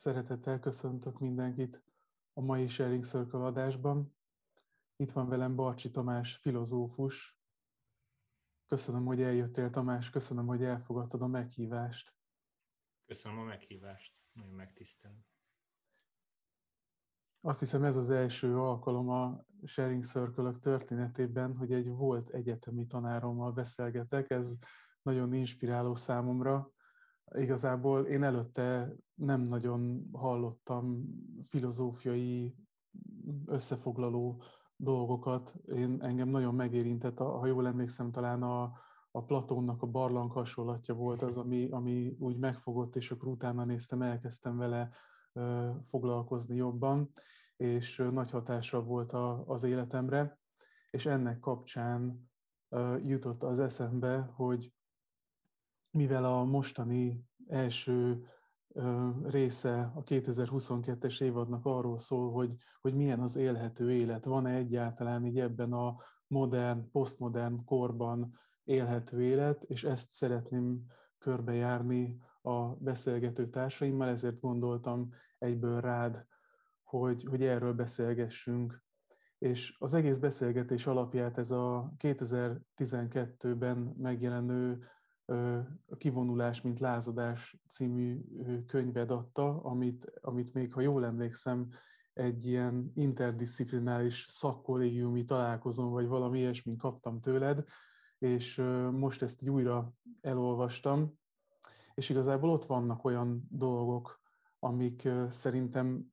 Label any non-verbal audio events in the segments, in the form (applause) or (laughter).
Szeretettel köszöntök mindenkit a mai Sharing Circle adásban. Itt van velem Barcsi Tamás, filozófus. Köszönöm, hogy eljöttél, Tamás, köszönöm, hogy elfogadtad a meghívást. Köszönöm a meghívást, nagyon megtisztelem. Azt hiszem ez az első alkalom a Sharing circle történetében, hogy egy volt egyetemi tanárommal beszélgetek. Ez nagyon inspiráló számomra. Igazából én előtte nem nagyon hallottam filozófiai összefoglaló dolgokat. Én, engem nagyon megérintett, ha jól emlékszem, talán a, a Platónnak a barlang hasonlatja volt az, ami, ami úgy megfogott, és akkor utána néztem, elkezdtem vele ö, foglalkozni jobban, és ö, nagy hatása volt a, az életemre, és ennek kapcsán ö, jutott az eszembe, hogy mivel a mostani első része a 2022-es évadnak arról szól, hogy, hogy milyen az élhető élet, van-e egyáltalán így ebben a modern, posztmodern korban élhető élet, és ezt szeretném körbejárni a beszélgető társaimmal, ezért gondoltam egyből rád, hogy, hogy erről beszélgessünk. És az egész beszélgetés alapját ez a 2012-ben megjelenő a Kivonulás, mint lázadás című könyved adta, amit, amit még, ha jól emlékszem, egy ilyen interdisziplináris szakkollégiumi találkozón, vagy valami ilyesmin kaptam tőled, és most ezt így újra elolvastam, és igazából ott vannak olyan dolgok, amik szerintem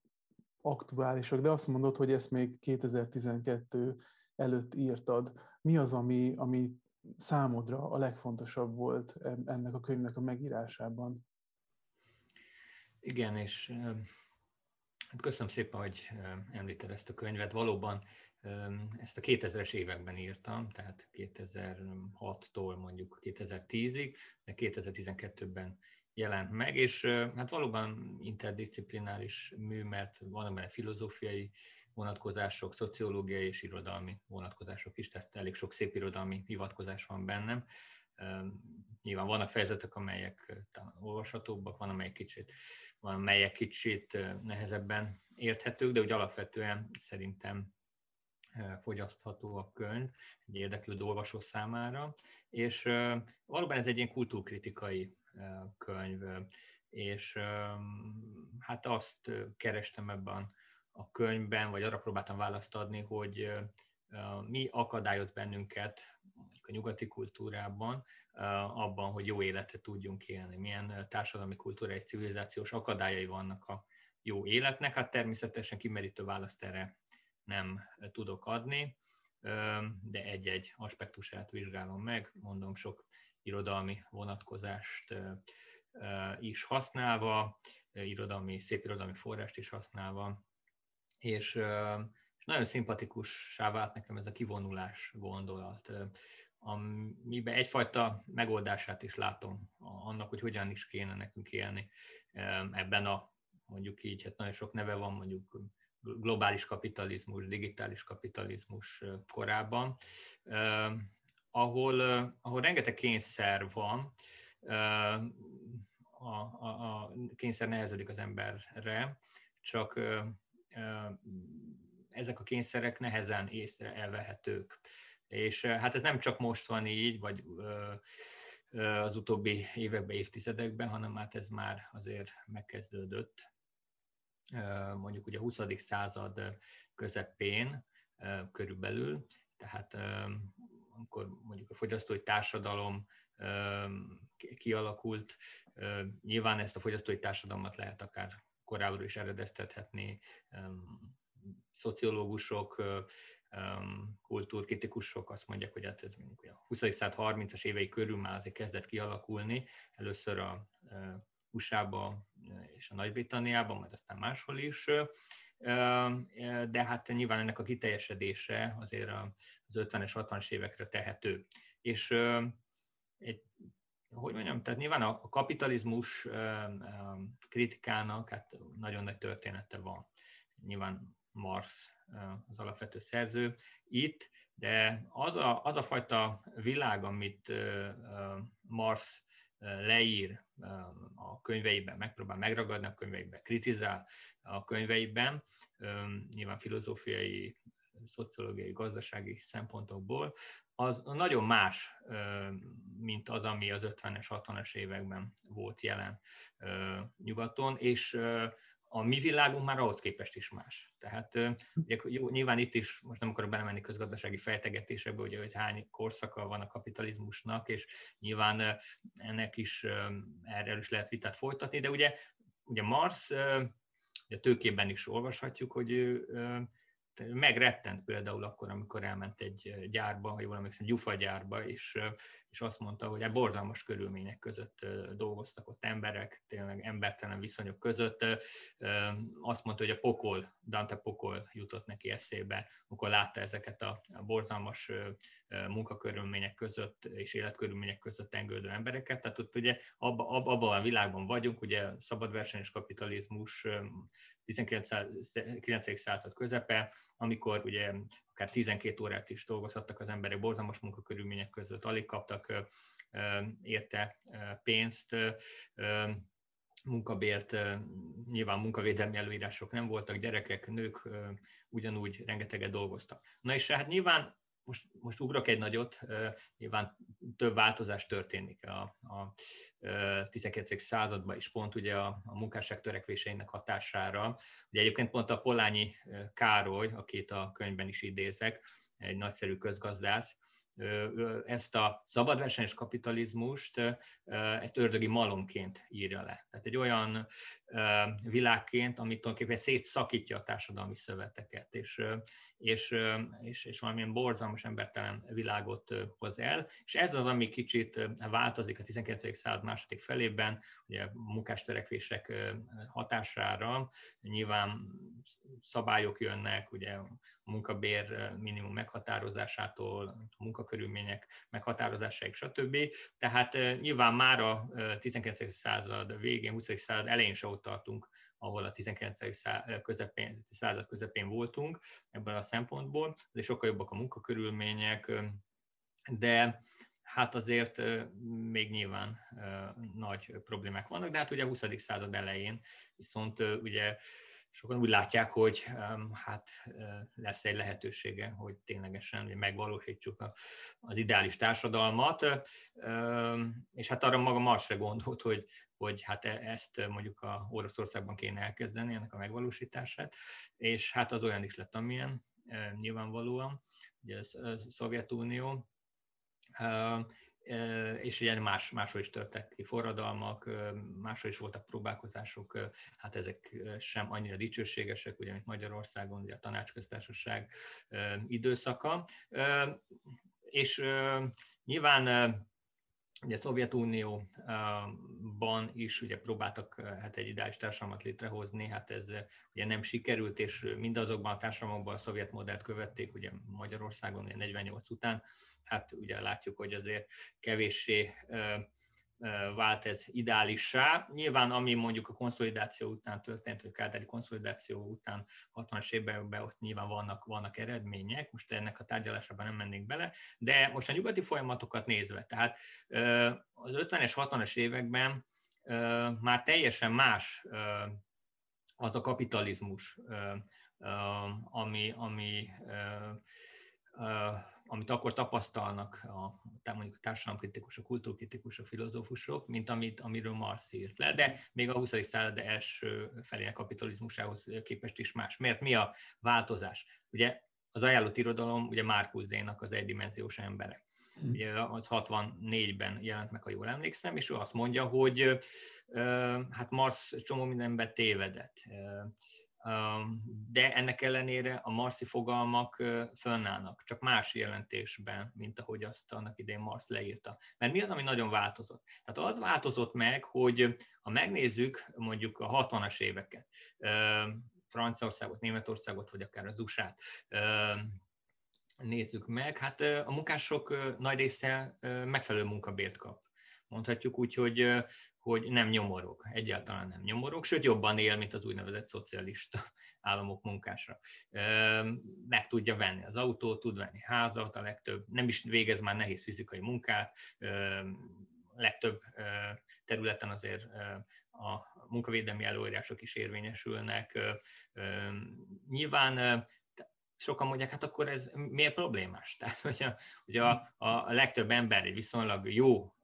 aktuálisak, de azt mondod, hogy ezt még 2012 előtt írtad. Mi az, ami, ami számodra a legfontosabb volt ennek a könyvnek a megírásában? Igen, és hát köszönöm szépen, hogy említed ezt a könyvet. Valóban ezt a 2000-es években írtam, tehát 2006-tól mondjuk 2010-ig, de 2012-ben jelent meg, és hát valóban interdisziplináris mű, mert van benne filozófiai vonatkozások, szociológiai és irodalmi vonatkozások is, tehát elég sok szép irodalmi hivatkozás van bennem. Nyilván vannak fejezetek, amelyek talán olvashatóbbak, van amelyek kicsit, van amelyek kicsit nehezebben érthetők, de úgy alapvetően szerintem fogyasztható a könyv egy érdeklődő olvasó számára, és valóban ez egy ilyen kultúrkritikai könyv, és hát azt kerestem ebben a könyvben, vagy arra próbáltam választ adni, hogy mi akadályoz bennünket a nyugati kultúrában abban, hogy jó életet tudjunk élni, milyen társadalmi, kulturális, civilizációs akadályai vannak a jó életnek. Hát természetesen kimerítő választ erre nem tudok adni, de egy-egy aspektusát vizsgálom meg, mondom sok irodalmi vonatkozást is használva, irodalmi, szép irodalmi forrást is használva, és, és nagyon szimpatikussá vált nekem ez a kivonulás gondolat, amiben egyfajta megoldását is látom annak, hogy hogyan is kéne nekünk élni ebben a mondjuk így, hát nagyon sok neve van, mondjuk globális kapitalizmus, digitális kapitalizmus korában, ahol, ahol rengeteg kényszer van, a, a, a kényszer nehezedik az emberre, csak ezek a kényszerek nehezen észre elvehetők. És hát ez nem csak most van így, vagy az utóbbi években, évtizedekben, hanem hát ez már azért megkezdődött. Mondjuk ugye a 20. század közepén körülbelül, tehát amikor mondjuk a fogyasztói társadalom kialakult, nyilván ezt a fogyasztói társadalmat lehet akár korábbról is eredeztethetni szociológusok, kultúrkritikusok azt mondják, hogy hát ez mondjuk a 20. század 30-as évei körül már azért kezdett kialakulni, először a USA-ba és a Nagy-Britanniában, majd aztán máshol is, de hát nyilván ennek a kiteljesedése azért az 50-es, 60-as évekre tehető. És egy hogy mondjam, tehát nyilván a kapitalizmus kritikának hát nagyon nagy története van. Nyilván Marx az alapvető szerző itt, de az a, az a fajta világ, amit Marx leír a könyveiben, megpróbál megragadni a könyveiben, kritizál a könyveiben, nyilván filozófiai, szociológiai, gazdasági szempontokból, az nagyon más, mint az, ami az 50-es, 60-es években volt jelen nyugaton, és a mi világunk már ahhoz képest is más. Tehát jó, nyilván itt is, most nem akarok belemenni közgazdasági fejtegetésekbe, ugye, hogy hány korszaka van a kapitalizmusnak, és nyilván ennek is erről is lehet vitát folytatni, de ugye, ugye Mars, ugye tőkében is olvashatjuk, hogy ő megrettent például akkor, amikor elment egy gyárba, ha jól emlékszem, gyufagyárba, és, és azt mondta, hogy hát borzalmas körülmények között dolgoztak ott emberek, tényleg embertelen viszonyok között. Azt mondta, hogy a pokol, Dante pokol jutott neki eszébe, amikor látta ezeket a borzalmas munkakörülmények között és életkörülmények között engődő embereket. Tehát ott ugye abban abba a világban vagyunk, ugye szabadversenyes kapitalizmus 19. század közepe, amikor ugye akár 12 órát is dolgozhattak az emberek borzalmas munkakörülmények között, alig kaptak érte pénzt, munkabért, nyilván munkavédelmi előírások nem voltak, gyerekek, nők ugyanúgy rengeteget dolgoztak. Na és hát nyilván most, most ugrok egy nagyot, nyilván több változás történik a, a 19. században is, pont ugye a, a munkásság törekvéseinek hatására. Ugye egyébként pont a Polányi Károly, akit a könyvben is idézek, egy nagyszerű közgazdász, ezt a szabadversenyes kapitalizmust, ezt ördögi malomként írja le. Tehát egy olyan világként, amit tulajdonképpen szétszakítja a társadalmi szöveteket, és, és, és, és valamilyen borzalmas embertelen világot hoz el. És ez az, ami kicsit változik a 19. század második felében, ugye a munkástörekvések hatására, nyilván szabályok jönnek, ugye a munkabér minimum meghatározásától, a munkakörülmények meghatározásáig, stb. Tehát nyilván már a 19. század végén, 20. század elején se ott tartunk, ahol a 19. század közepén, század közepén voltunk ebből a szempontból, de sokkal jobbak a munkakörülmények, de hát azért még nyilván nagy problémák vannak, de hát ugye a 20. század elején viszont ugye sokan úgy látják, hogy hát lesz egy lehetősége, hogy ténylegesen megvalósítsuk az ideális társadalmat, és hát arra maga Marsra gondolt, hogy, hogy hát e, ezt mondjuk a Oroszországban kéne elkezdeni, ennek a megvalósítását, és hát az olyan is lett, amilyen nyilvánvalóan, ugye a Szovjetunió, és ugye más, máshol is törtek ki forradalmak, máshol is voltak próbálkozások, hát ezek sem annyira dicsőségesek, ugye, mint Magyarországon, ugye a tanácsköztársaság időszaka. És nyilván Ugye a Szovjetunióban is ugye próbáltak hát egy ideális társadalmat létrehozni, hát ez ugye nem sikerült, és mindazokban a társadalmakban a szovjet modellt követték, ugye Magyarországon ugye 48 után, hát ugye látjuk, hogy azért kevéssé vált ez ideálissá. Nyilván, ami mondjuk a konszolidáció után történt, vagy kádári konszolidáció után 60-as években ott nyilván vannak, vannak eredmények, most ennek a tárgyalásában nem mennék bele, de most a nyugati folyamatokat nézve, tehát az 50-es, 60-as években már teljesen más az a kapitalizmus, ami, ami amit akkor tapasztalnak a, mondjuk a társadalomkritikusok, kultúrkritikusok, filozófusok, mint amit, amiről Marx írt le, de még a 20. század első felének kapitalizmusához képest is más. Miért? Mi a változás? Ugye az ajánlott irodalom, ugye Márkuszénak az egydimenziós embere. Hmm. Ugye az 64-ben jelent meg, ha jól emlékszem, és ő azt mondja, hogy hát Marx csomó mindenben tévedett de ennek ellenére a marszi fogalmak fönnállnak, csak más jelentésben, mint ahogy azt annak idején Marx leírta. Mert mi az, ami nagyon változott? Tehát az változott meg, hogy ha megnézzük mondjuk a 60-as éveket, Franciaországot, Németországot, vagy akár az USA-t, nézzük meg, hát a munkások nagy része megfelelő munkabért kap. Mondhatjuk úgy, hogy hogy nem nyomorog, egyáltalán nem nyomorog, sőt jobban él, mint az úgynevezett szocialista (laughs) államok munkásra. Meg tudja venni az autót, tud venni házat, a legtöbb, nem is végez már nehéz fizikai munkát, legtöbb területen azért a munkavédelmi előírások is érvényesülnek. Nyilván sokan mondják, hát akkor ez miért problémás? (laughs) Tehát, hogy a, hogy a, a legtöbb ember egy viszonylag jó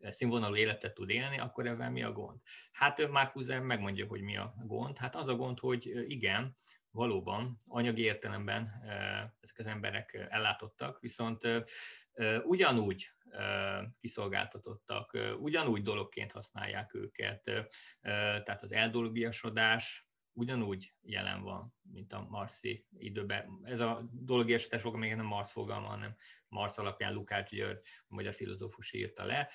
színvonalú életet tud élni, akkor ebben mi a gond? Hát Márkuze megmondja, hogy mi a gond. Hát az a gond, hogy igen, valóban anyagi értelemben ezek az emberek ellátottak, viszont ugyanúgy kiszolgáltatottak, ugyanúgy dologként használják őket, tehát az eldolgiasodás ugyanúgy jelen van, mint a marszi időben. Ez a dolog esetes fogalma még nem Marsz fogalma, hanem Marsz alapján Lukács György, a magyar filozófus írta le.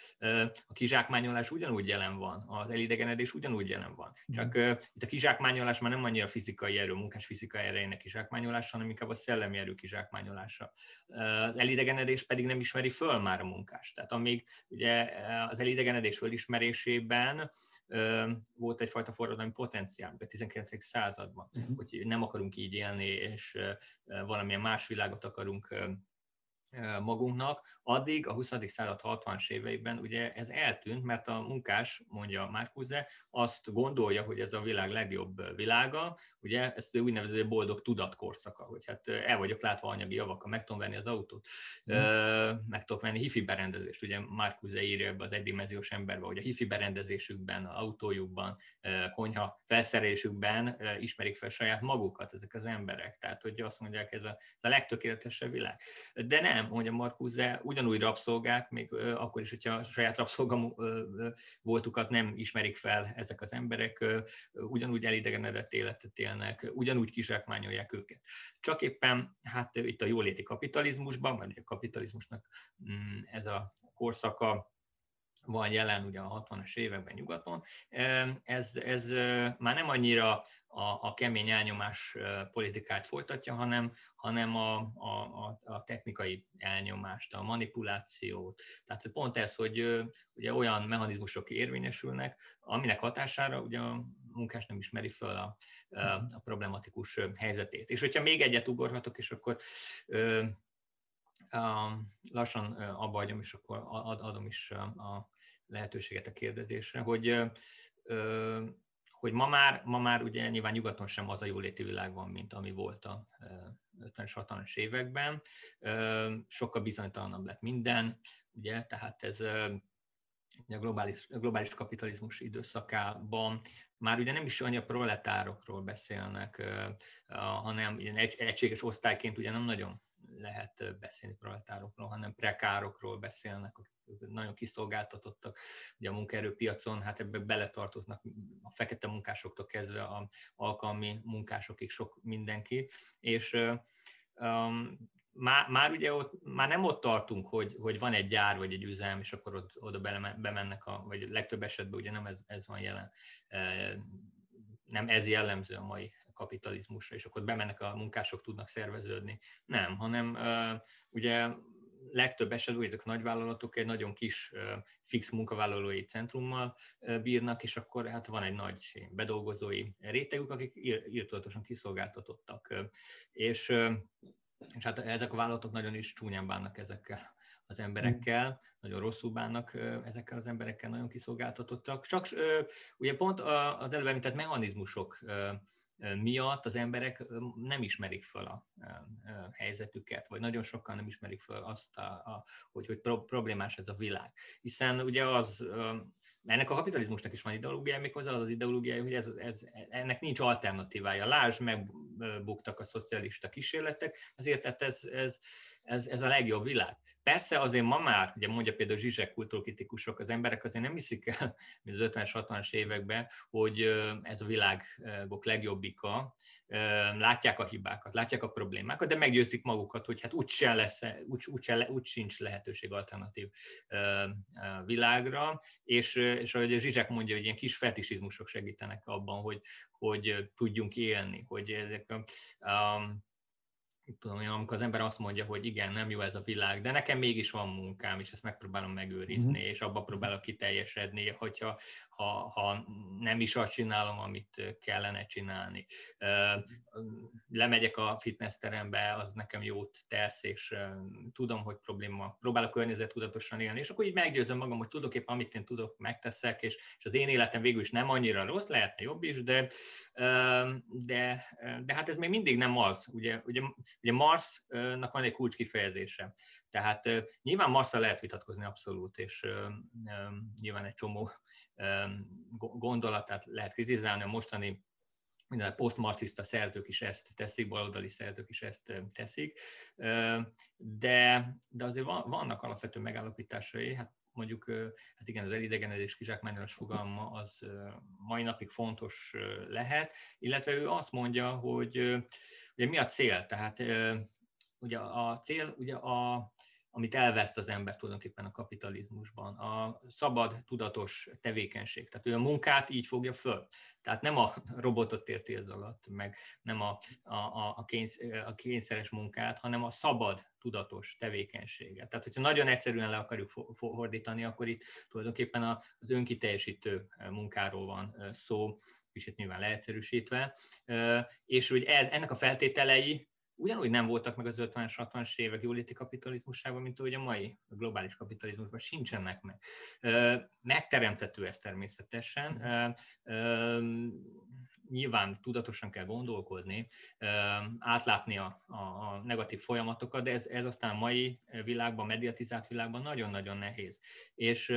A kizsákmányolás ugyanúgy jelen van, az elidegenedés ugyanúgy jelen van. Csak uh, itt a kizsákmányolás már nem annyira fizikai erő, munkás fizikai erejének kizsákmányolása, hanem inkább a szellemi erő kizsákmányolása. Az elidegenedés pedig nem ismeri föl már a munkást. Tehát amíg ugye az elidegenedés fölismerésében volt egyfajta forradalmi potenciál, a 19. században, uh-huh. hogy nem akarunk így élni, és valamilyen más világot akarunk magunknak, addig a 20. század 60-as éveiben ugye ez eltűnt, mert a munkás, mondja Márkuze, azt gondolja, hogy ez a világ legjobb világa, ugye ezt úgynevezett boldog tudatkorszaka, hogy hát el vagyok látva anyagi javakkal, meg tudom venni az autót, mm. meg tudok venni hifi berendezést, ugye Márkuze írja ebbe az egydimenziós emberbe, hogy a hifi berendezésükben, a autójukban, konyha felszerelésükben ismerik fel saját magukat ezek az emberek, tehát hogy azt mondják, ez a, ez a legtökéletesebb világ. De nem, nem, mondja Markusze, ugyanúgy rabszolgák, még akkor is, hogyha a saját rabszolga voltukat nem ismerik fel ezek az emberek, ugyanúgy elidegenedett életet élnek, ugyanúgy kizsákmányolják őket. Csak éppen hát itt a jóléti kapitalizmusban, vagy a kapitalizmusnak mm, ez a korszaka, van jelen ugye a 60-as években nyugaton, ez, ez már nem annyira a, a kemény elnyomás politikát folytatja, hanem, hanem a, a, a technikai elnyomást, a manipulációt. Tehát pont ez, hogy ugye olyan mechanizmusok érvényesülnek, aminek hatására ugye a munkás nem ismeri föl a, a problematikus helyzetét. És hogyha még egyet ugorhatok, és akkor lassan abba hagyom, és akkor adom is a lehetőséget a kérdezésre, hogy hogy ma már, ma már ugye nyilván nyugaton sem az a jóléti világ van, mint ami volt a 50-es, 60-as években. Sokkal bizonytalanabb lett minden, ugye, tehát ez a globális, globális kapitalizmus időszakában már ugye nem is annyi a proletárokról beszélnek, hanem ilyen egy, egységes osztályként ugye nem nagyon lehet beszélni proletárokról, hanem prekárokról beszélnek, akik nagyon kiszolgáltatottak ugye a munkaerőpiacon, hát ebbe beletartoznak a fekete munkásoktól kezdve a alkalmi munkásokig sok mindenki, és um, már, már ugye ott, már nem ott tartunk, hogy, hogy van egy gyár vagy egy üzem, és akkor ott, oda bemennek, a, vagy legtöbb esetben ugye nem ez, ez van jelen, nem ez jellemző a mai kapitalizmusra, és akkor bemennek a munkások, tudnak szerveződni. Nem, hanem ugye legtöbb esetben ezek a nagyvállalatok egy nagyon kis fix munkavállalói centrummal bírnak, és akkor hát van egy nagy bedolgozói rétegük, akik írtolatosan kiszolgáltatottak. És, és hát ezek a vállalatok nagyon is csúnyán bánnak ezekkel az emberekkel, nagyon rosszul bánnak ezekkel az emberekkel, nagyon kiszolgáltatottak. Csak ugye pont az előbb említett mechanizmusok miatt az emberek nem ismerik fel a helyzetüket, vagy nagyon sokan nem ismerik fel azt, a, a, hogy, hogy problémás ez a világ. Hiszen ugye az, ennek a kapitalizmusnak is van ideológiája, méghozzá az az ideológiája, hogy ez, ez, ennek nincs alternatívája. Lásd, megbuktak a szocialista kísérletek, ezért ez, ez, ez, ez a legjobb világ. Persze azért ma már, ugye mondja például Zsizsek kultúrkritikusok, az emberek azért nem hiszik el, mint az 50-es, 60-as években, hogy ez a világok legjobbika, látják a hibákat, látják a problémákat, de meggyőzik magukat, hogy hát úgyse lesz, úgy, úgy, úgy sincs lehetőség alternatív világra, és, és ahogy Zsizsek mondja, hogy ilyen kis fetisizmusok segítenek abban, hogy, hogy tudjunk élni, hogy ezek a, a tudom, amikor az ember azt mondja, hogy igen, nem jó ez a világ, de nekem mégis van munkám, és ezt megpróbálom megőrizni, mm-hmm. és abba próbálok kiteljesedni, hogyha ha, ha nem is azt csinálom, amit kellene csinálni. Lemegyek a fitnessterembe, az nekem jót tesz, és tudom, hogy probléma. Próbálok környezetudatosan élni, és akkor így meggyőzöm magam, hogy tudok éppen, amit én tudok, megteszek, és, és az én életem végül is nem annyira rossz, lehetne jobb is, de, de, de hát ez még mindig nem az. Ugye, ugye, ugye Marsnak van egy kulcs kifejezése. Tehát nyilván Marsra lehet vitatkozni abszolút, és nyilván egy csomó gondolatát lehet kritizálni, a mostani minden posztmarxista szerzők is ezt teszik, baloldali szerzők is ezt teszik, de, de azért vannak alapvető megállapításai, hát mondjuk, hát igen, az elidegenedés kizsákmányolás fogalma az mai napig fontos lehet, illetve ő azt mondja, hogy ugye mi a cél, tehát ugye a cél, ugye a, amit elveszt az ember tulajdonképpen a kapitalizmusban, a szabad, tudatos tevékenység. Tehát ő a munkát így fogja föl. Tehát nem a robotot érti ez alatt, meg nem a, a, a, a kényszeres munkát, hanem a szabad, tudatos tevékenységet. Tehát, hogyha nagyon egyszerűen le akarjuk fordítani, akkor itt tulajdonképpen az önkiteljesítő munkáról van szó, kicsit nyilván leegyszerűsítve, és hogy ennek a feltételei ugyanúgy nem voltak meg az 50-es, 60-as évek jóléti kapitalizmusában, mint ahogy a mai a globális kapitalizmusban sincsenek meg. Megteremtető ez természetesen. Nyilván tudatosan kell gondolkodni, átlátni a, a, negatív folyamatokat, de ez, ez aztán a mai világban, mediatizált világban nagyon-nagyon nehéz. És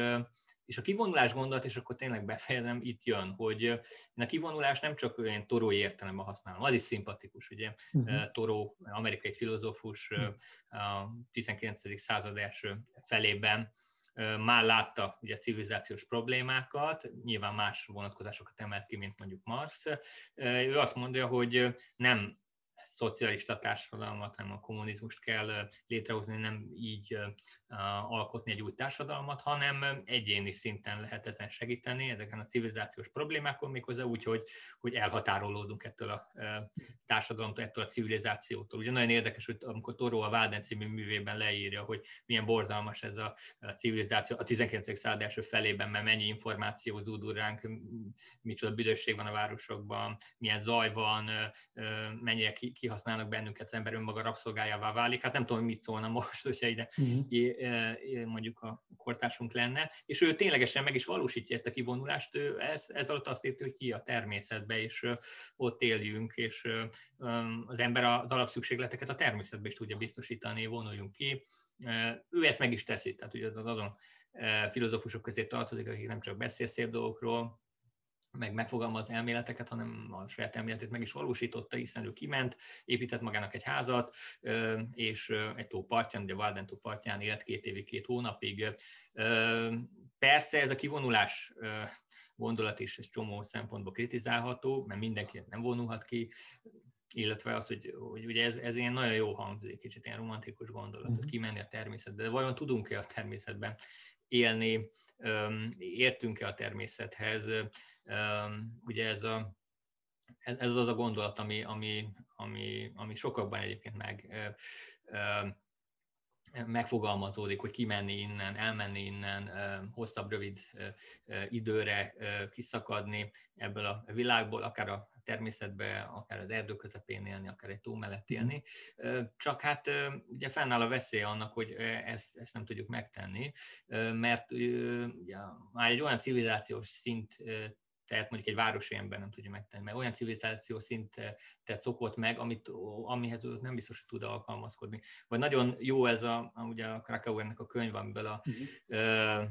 és a kivonulás gondolat, és akkor tényleg befejezem, itt jön, hogy én a kivonulás nem csak olyan torói értelemben használom, az is szimpatikus, ugye, uh-huh. Toró, amerikai filozófus uh-huh. a 19. század első felében már látta ugye civilizációs problémákat, nyilván más vonatkozásokat emelt ki, mint mondjuk Marx. Ő azt mondja, hogy nem szocialista társadalmat, hanem a kommunizmust kell létrehozni, nem így alkotni egy új társadalmat, hanem egyéni szinten lehet ezen segíteni, ezeken a civilizációs problémákon, méghozzá úgy, hogy, hogy elhatárolódunk ettől a társadalomtól, ettől a civilizációtól. Ugye nagyon érdekes, hogy amikor Toró a Váden című művében leírja, hogy milyen borzalmas ez a civilizáció a 19. század első felében, mert mennyi információ zúdul ránk, micsoda büdösség van a városokban, milyen zaj van, mennyire kihasználnak bennünket, az ember önmaga rabszolgájává válik. Hát nem tudom, mit szólna most, hogyha ide uh-huh. mondjuk a kortársunk lenne. És ő ténylegesen meg is valósítja ezt a kivonulást. Ő ez, ez alatt azt érti, hogy ki a természetbe, és ott éljünk, és az ember az alapszükségleteket a természetbe is tudja biztosítani, vonuljunk ki. Ő ezt meg is teszi, tehát ugye az adon filozófusok közé tartozik, akik nem csak beszél szép dolgokról, meg megfogalmaz elméleteket, hanem a saját elméletét meg is valósította, hiszen ő kiment, épített magának egy házat, és egy tó partján, ugye a tó partján élt két évig, két hónapig. Persze ez a kivonulás gondolat is egy csomó szempontból kritizálható, mert mindenki nem vonulhat ki, illetve az, hogy, hogy ugye ez, ez ilyen nagyon jó hangzik, kicsit ilyen romantikus gondolat, hogy mhm. kimenni a természetbe, de vajon tudunk-e a természetben élni, értünk-e a természethez, Ugye ez, a, ez az a gondolat, ami, ami, ami, ami sokakban egyébként meg megfogalmazódik, hogy kimenni innen, elmenni innen, hosszabb, rövid időre kiszakadni ebből a világból, akár a természetbe, akár az erdő közepén élni, akár egy tó mellett élni. Csak hát ugye fennáll a veszély annak, hogy ezt, ezt nem tudjuk megtenni, mert ugye, már egy olyan civilizációs szint tehát mondjuk egy városi ember nem tudja megtenni, mert olyan civilizáció szintet szokott meg, amit, amihez ő nem biztos, hogy tud alkalmazkodni. Vagy nagyon jó ez a, ugye a Krakauernek a könyv, amiből a uh-huh. uh,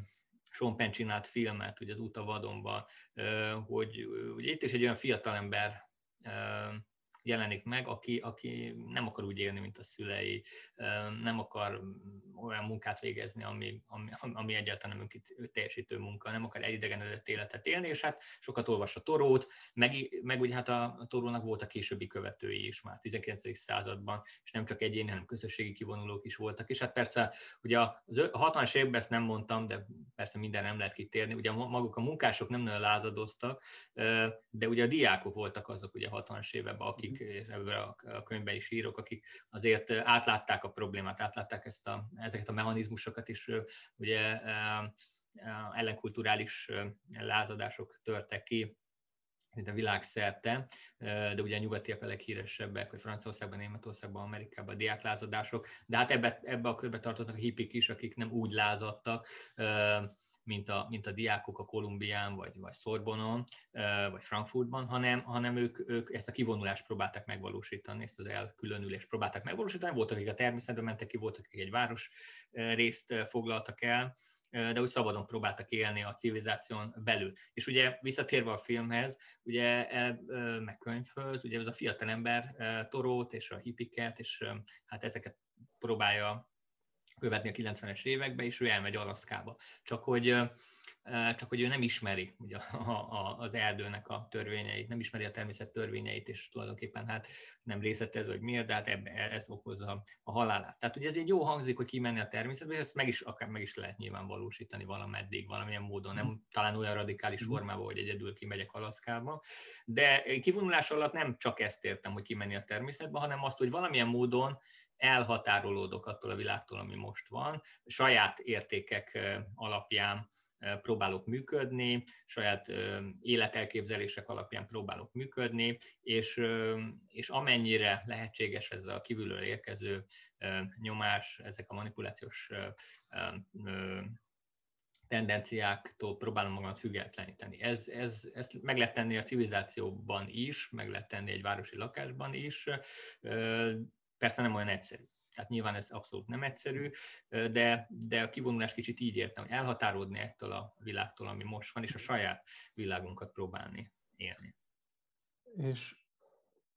Sean Penn csinált filmet, ugye az Út a vadonban, uh, hogy ugye itt is egy olyan fiatalember uh, jelenik meg, aki, aki nem akar úgy élni, mint a szülei, nem akar olyan munkát végezni, ami, ami, ami egyáltalán nem teljesítő munka, nem akar elidegenedett életet élni, és hát sokat olvas a torót, meg, meg ugye hát a, a torónak voltak későbbi követői is már 19. században, és nem csak egyéni, hanem közösségi kivonulók is voltak, és hát persze ugye a 60-as években ezt nem mondtam, de persze minden nem lehet kitérni, ugye maguk a munkások nem nagyon lázadoztak, de ugye a diákok voltak azok ugye 60-as években, akik akik, és ebből a, könyvben is írok, akik azért átlátták a problémát, átlátták ezt a, ezeket a mechanizmusokat, és ugye ellenkulturális lázadások törtek ki, a világszerte, de ugye a nyugatiak a leghíresebbek, hogy Franciaországban, Németországban, Amerikában a diáklázadások, de hát ebbe, ebbe a körbe tartoznak a hipik is, akik nem úgy lázadtak, mint a, mint a diákok a Kolumbián, vagy, vagy Szorbonon, vagy Frankfurtban, hanem, hanem ők, ők ezt a kivonulást próbálták megvalósítani, ezt az elkülönülést próbáltak megvalósítani. Voltak, akik a természetben mentek ki, voltak, akik egy város részt foglaltak el, de úgy szabadon próbáltak élni a civilizáción belül. És ugye visszatérve a filmhez, ugye e, meg könyvhöz, ugye ez a fiatalember Torót és a hippiket, és hát ezeket próbálja követni a 90-es években, és ő elmegy Alaszkába. Csak hogy csak hogy ő nem ismeri ugye, a, a, az erdőnek a törvényeit, nem ismeri a természet törvényeit, és tulajdonképpen hát nem részletez, hogy miért, de hát ebbe, ez okozza a halálát. Tehát ugye ez egy jó hangzik, hogy kimenni a természetbe, és ezt meg is, akár meg is lehet nyilván valósítani valameddig, valamilyen módon, nem talán olyan radikális mhm. formában, hogy egyedül kimegyek Alaszkába, de kivonulás alatt nem csak ezt értem, hogy kimenni a természetbe, hanem azt, hogy valamilyen módon elhatárolódok attól a világtól, ami most van, saját értékek alapján próbálok működni, saját életelképzelések alapján próbálok működni, és, és amennyire lehetséges ez a kívülről érkező nyomás, ezek a manipulációs tendenciáktól próbálom magamat függetleníteni. Ez, ez, ezt meg lehet tenni a civilizációban is, meg lehet tenni egy városi lakásban is, persze nem olyan egyszerű. Tehát nyilván ez abszolút nem egyszerű, de, de a kivonulás kicsit így értem, hogy elhatárodni ettől a világtól, ami most van, és a saját világunkat próbálni élni. És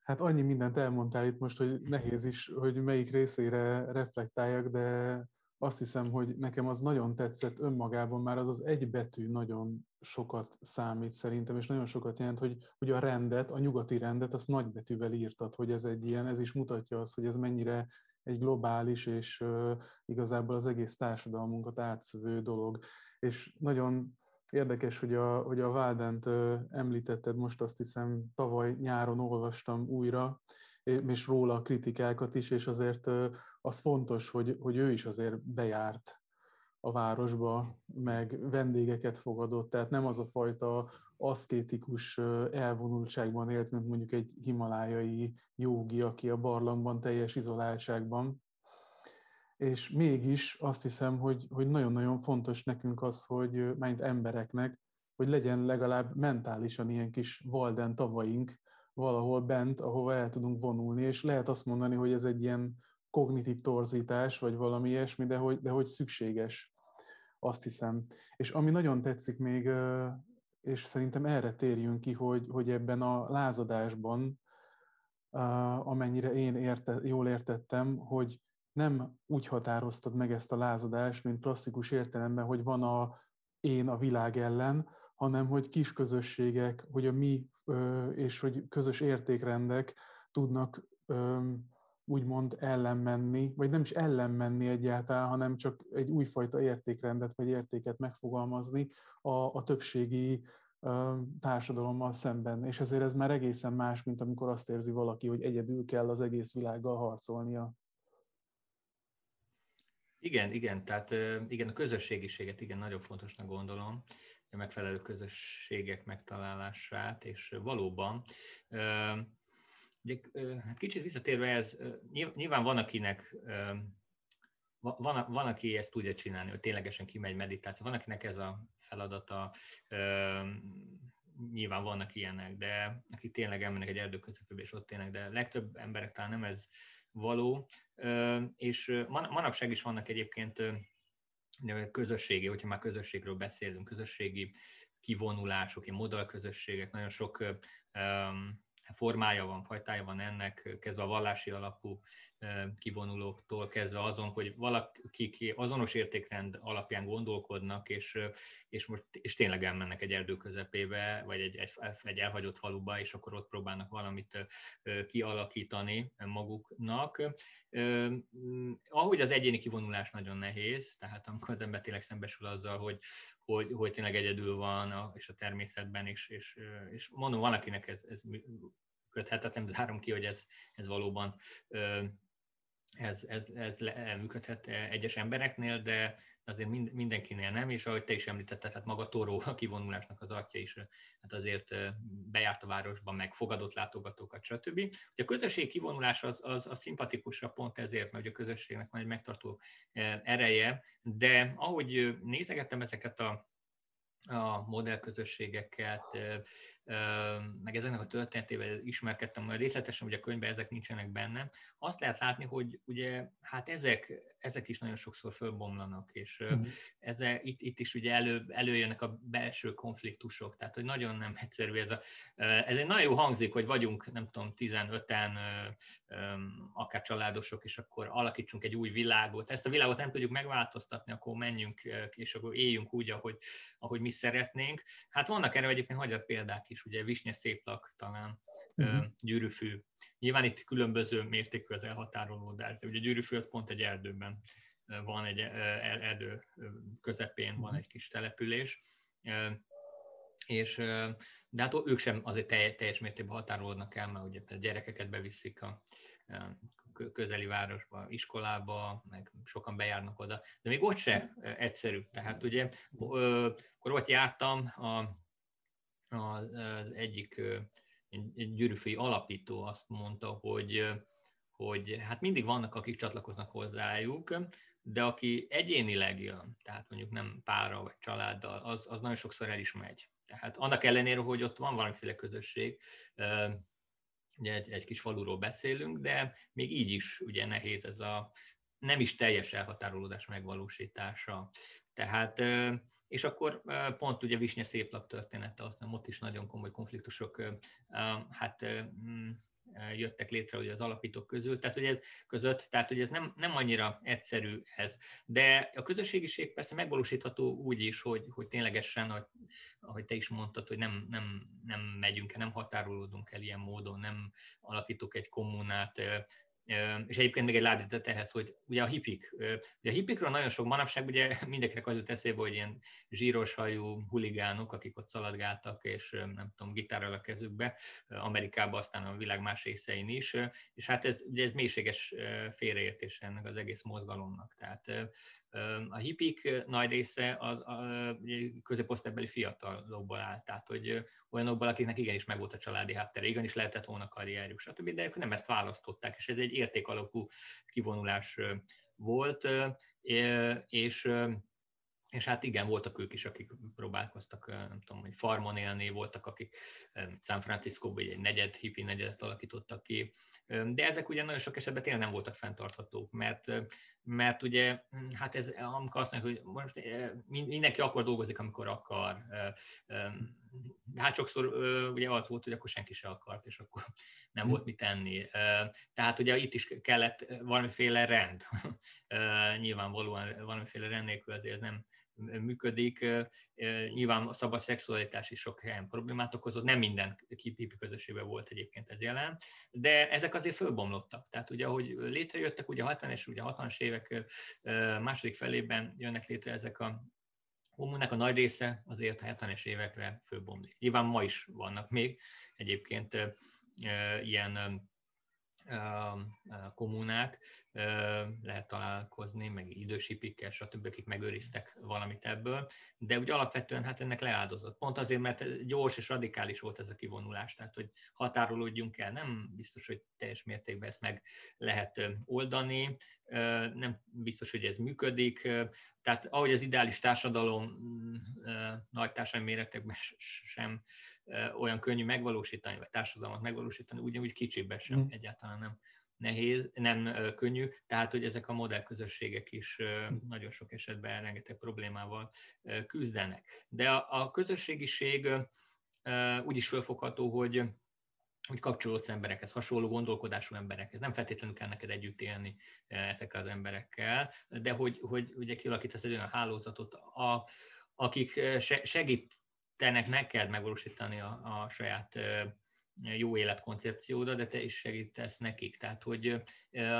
hát annyi mindent elmondtál itt most, hogy nehéz is, hogy melyik részére reflektáljak, de azt hiszem, hogy nekem az nagyon tetszett önmagában, már az az egy betű nagyon sokat számít szerintem, és nagyon sokat jelent, hogy, hogy a rendet, a nyugati rendet, azt nagybetűvel írtad, hogy ez egy ilyen, ez is mutatja azt, hogy ez mennyire egy globális és igazából az egész társadalmunkat átszövő dolog. És nagyon érdekes, hogy a, hogy a Vádent említetted, most azt hiszem tavaly nyáron olvastam újra, és róla a kritikákat is, és azért az fontos, hogy, hogy ő is azért bejárt a városba, meg vendégeket fogadott, tehát nem az a fajta aszkétikus elvonultságban élt, mint mondjuk egy himalájai jogi, aki a barlangban teljes izoláltságban. És mégis azt hiszem, hogy, hogy nagyon-nagyon fontos nekünk az, hogy mint embereknek, hogy legyen legalább mentálisan ilyen kis Walden tavaink valahol bent, ahova el tudunk vonulni, és lehet azt mondani, hogy ez egy ilyen kognitív torzítás, vagy valami ilyesmi, de hogy, de hogy szükséges, azt hiszem. És ami nagyon tetszik még, és szerintem erre térjünk ki, hogy, hogy ebben a lázadásban, amennyire én érte, jól értettem, hogy nem úgy határoztad meg ezt a lázadást, mint klasszikus értelemben, hogy van a én a világ ellen, hanem hogy kis közösségek, hogy a mi és hogy közös értékrendek tudnak úgymond ellenmenni, vagy nem is ellenmenni egyáltalán, hanem csak egy újfajta értékrendet vagy értéket megfogalmazni a, a többségi társadalommal szemben. És ezért ez már egészen más, mint amikor azt érzi valaki, hogy egyedül kell az egész világgal harcolnia. Igen, igen, tehát igen, a közösségiséget igen, nagyon fontosnak gondolom, a megfelelő közösségek megtalálását, és valóban Ugye, hát kicsit visszatérve ez, nyilván van, akinek van, van, aki ezt tudja csinálni, hogy ténylegesen kimegy meditáció, van, akinek ez a feladata, nyilván vannak ilyenek, de akik tényleg elmennek egy erdő közepébe, és ott tényleg, de legtöbb emberek talán nem ez való, és manapság is vannak egyébként közösségi, hogyha már közösségről beszélünk, közösségi kivonulások, ilyen modellközösségek, nagyon sok formája van, fajtája van ennek, kezdve a vallási alapú kivonulóktól, kezdve azon, hogy valakik azonos értékrend alapján gondolkodnak, és, és, most, és tényleg elmennek egy erdő közepébe, vagy egy, egy, egy elhagyott faluba, és akkor ott próbálnak valamit kialakítani maguknak. Ahogy az egyéni kivonulás nagyon nehéz, tehát amikor az ember tényleg szembesül azzal, hogy, hogy, hogy tényleg egyedül van és a természetben, és, és, és mondom, van, akinek ez, ez működhet, nem zárom ki, hogy ez, ez valóban ez, ez, ez működhet egyes embereknél, de azért mindenkinél nem, és ahogy te is említetted, hát maga Toró a kivonulásnak az atya is, hát azért bejárt a városban, meg fogadott látogatókat, stb. a közösség kivonulás az, az, az szimpatikusabb pont ezért, mert a közösségnek van egy megtartó ereje, de ahogy nézegettem ezeket a a modellközösségeket, meg ezeknek a történetével ismerkedtem majd részletesen, hogy a könyvben ezek nincsenek benne. Azt lehet látni, hogy ugye hát ezek, ezek is nagyon sokszor fölbomlanak, és uh-huh. eze, itt, itt is ugye elő, előjönnek a belső konfliktusok, tehát hogy nagyon nem (laughs) egyszerű ez a, ez egy nagyon jó hangzik, hogy vagyunk, nem tudom, 15-en akár családosok, és akkor alakítsunk egy új világot. Ezt a világot nem tudjuk megváltoztatni, akkor menjünk, és akkor éljünk úgy, ahogy, ahogy mi szeretnénk. Hát vannak erre egyébként magyar példák is, is, ugye visnye széplak talán, uh-huh. gyűrűfű. Nyilván itt különböző mértékű az elhatárolódás, de ugye gyűrűfű pont egy erdőben van, egy erdő közepén van egy kis település, és, de hát ők sem azért teljes mértékben határolódnak el, mert ugye a gyerekeket beviszik a közeli városba, iskolába, meg sokan bejárnak oda, de még ott se egyszerű. Tehát ugye, akkor ott jártam, a, az egyik egy gyűrűfői alapító azt mondta, hogy, hogy hát mindig vannak, akik csatlakoznak hozzájuk, de aki egyénileg jön, tehát mondjuk nem pára vagy családdal, az, az nagyon sokszor el is megy. Tehát annak ellenére, hogy ott van valamiféle közösség, ugye egy, egy kis faluról beszélünk, de még így is ugye nehéz ez a nem is teljes elhatárolódás megvalósítása. Tehát, és akkor pont ugye Visnye széplap története, aztán ott is nagyon komoly konfliktusok hát mm, jöttek létre ugye az alapítók közül, tehát hogy ez között, tehát hogy ez nem, nem annyira egyszerű ez. De a közösségiség persze megvalósítható úgy is, hogy, hogy ténylegesen, hogy, ahogy te is mondtad, hogy nem, nem, nem megyünk el, nem határolódunk el ilyen módon, nem alakítok egy kommunát, és egyébként még egy lábjegyzet ehhez, hogy ugye a hipik, ugye a hipikről nagyon sok manapság, ugye (laughs) mindenkinek az jut eszébe, hogy ilyen zsíros hajú huligánok, akik ott szaladgáltak, és nem tudom, gitárral a kezükbe, Amerikában, aztán a világ más részein is, és hát ez, ugye ez mélységes félreértés ennek az egész mozgalomnak. Tehát a hippik nagy része az a középosztálybeli fiatalokból áll, tehát hogy olyanokból, akiknek igenis megvolt a családi háttere, igenis lehetett volna karrierjük, stb. De ők nem ezt választották, és ez egy értékalapú kivonulás volt, és és hát igen, voltak ők is, akik próbálkoztak, nem tudom, hogy farmon élni, voltak, akik San Francisco-ban egy negyed, hippi negyedet alakítottak ki, de ezek ugye nagyon sok esetben tényleg nem voltak fenntarthatók, mert, mert ugye, hm, hát ez, amikor azt mondjuk, hogy most mindenki akkor dolgozik, amikor akar, de hát sokszor ugye az volt, hogy akkor senki se akart, és akkor (laughs) nem hm. volt mit tenni. Tehát ugye itt is kellett valamiféle rend. (laughs) Nyilvánvalóan valamiféle rend nélkül azért ez nem működik. Nyilván a szabad szexualitás is sok helyen problémát okozott, nem minden kipipi közösségben volt egyébként ez jelen, de ezek azért fölbomlottak. Tehát ugye, ahogy létrejöttek, ugye a 60 es ugye a 60-as évek második felében jönnek létre ezek a kommunák a nagy része azért a 70-es évekre fölbomlik. Nyilván ma is vannak még egyébként ilyen kommunák, lehet találkozni, meg idősipikkel, stb., akik megőriztek valamit ebből, de úgy alapvetően hát ennek leáldozott. Pont azért, mert gyors és radikális volt ez a kivonulás, tehát hogy határolódjunk el, nem biztos, hogy teljes mértékben ezt meg lehet oldani, nem biztos, hogy ez működik, tehát ahogy az ideális társadalom nagy társadalmi méretekben sem olyan könnyű megvalósítani, vagy társadalmat megvalósítani, ugyanúgy kicsiben sem mm. egyáltalán nem nehéz, nem könnyű, tehát hogy ezek a modellközösségek is nagyon sok esetben rengeteg problémával küzdenek. De a, a közösségiség úgy is felfogható, hogy hogy kapcsolódsz emberekhez, hasonló gondolkodású emberekhez. Nem feltétlenül kell neked együtt élni ezekkel az emberekkel, de hogy, hogy ugye kialakítasz egy olyan hálózatot, a, akik segítenek neked megvalósítani a, a saját jó életkoncepcióda, de te is segítesz nekik. Tehát, hogy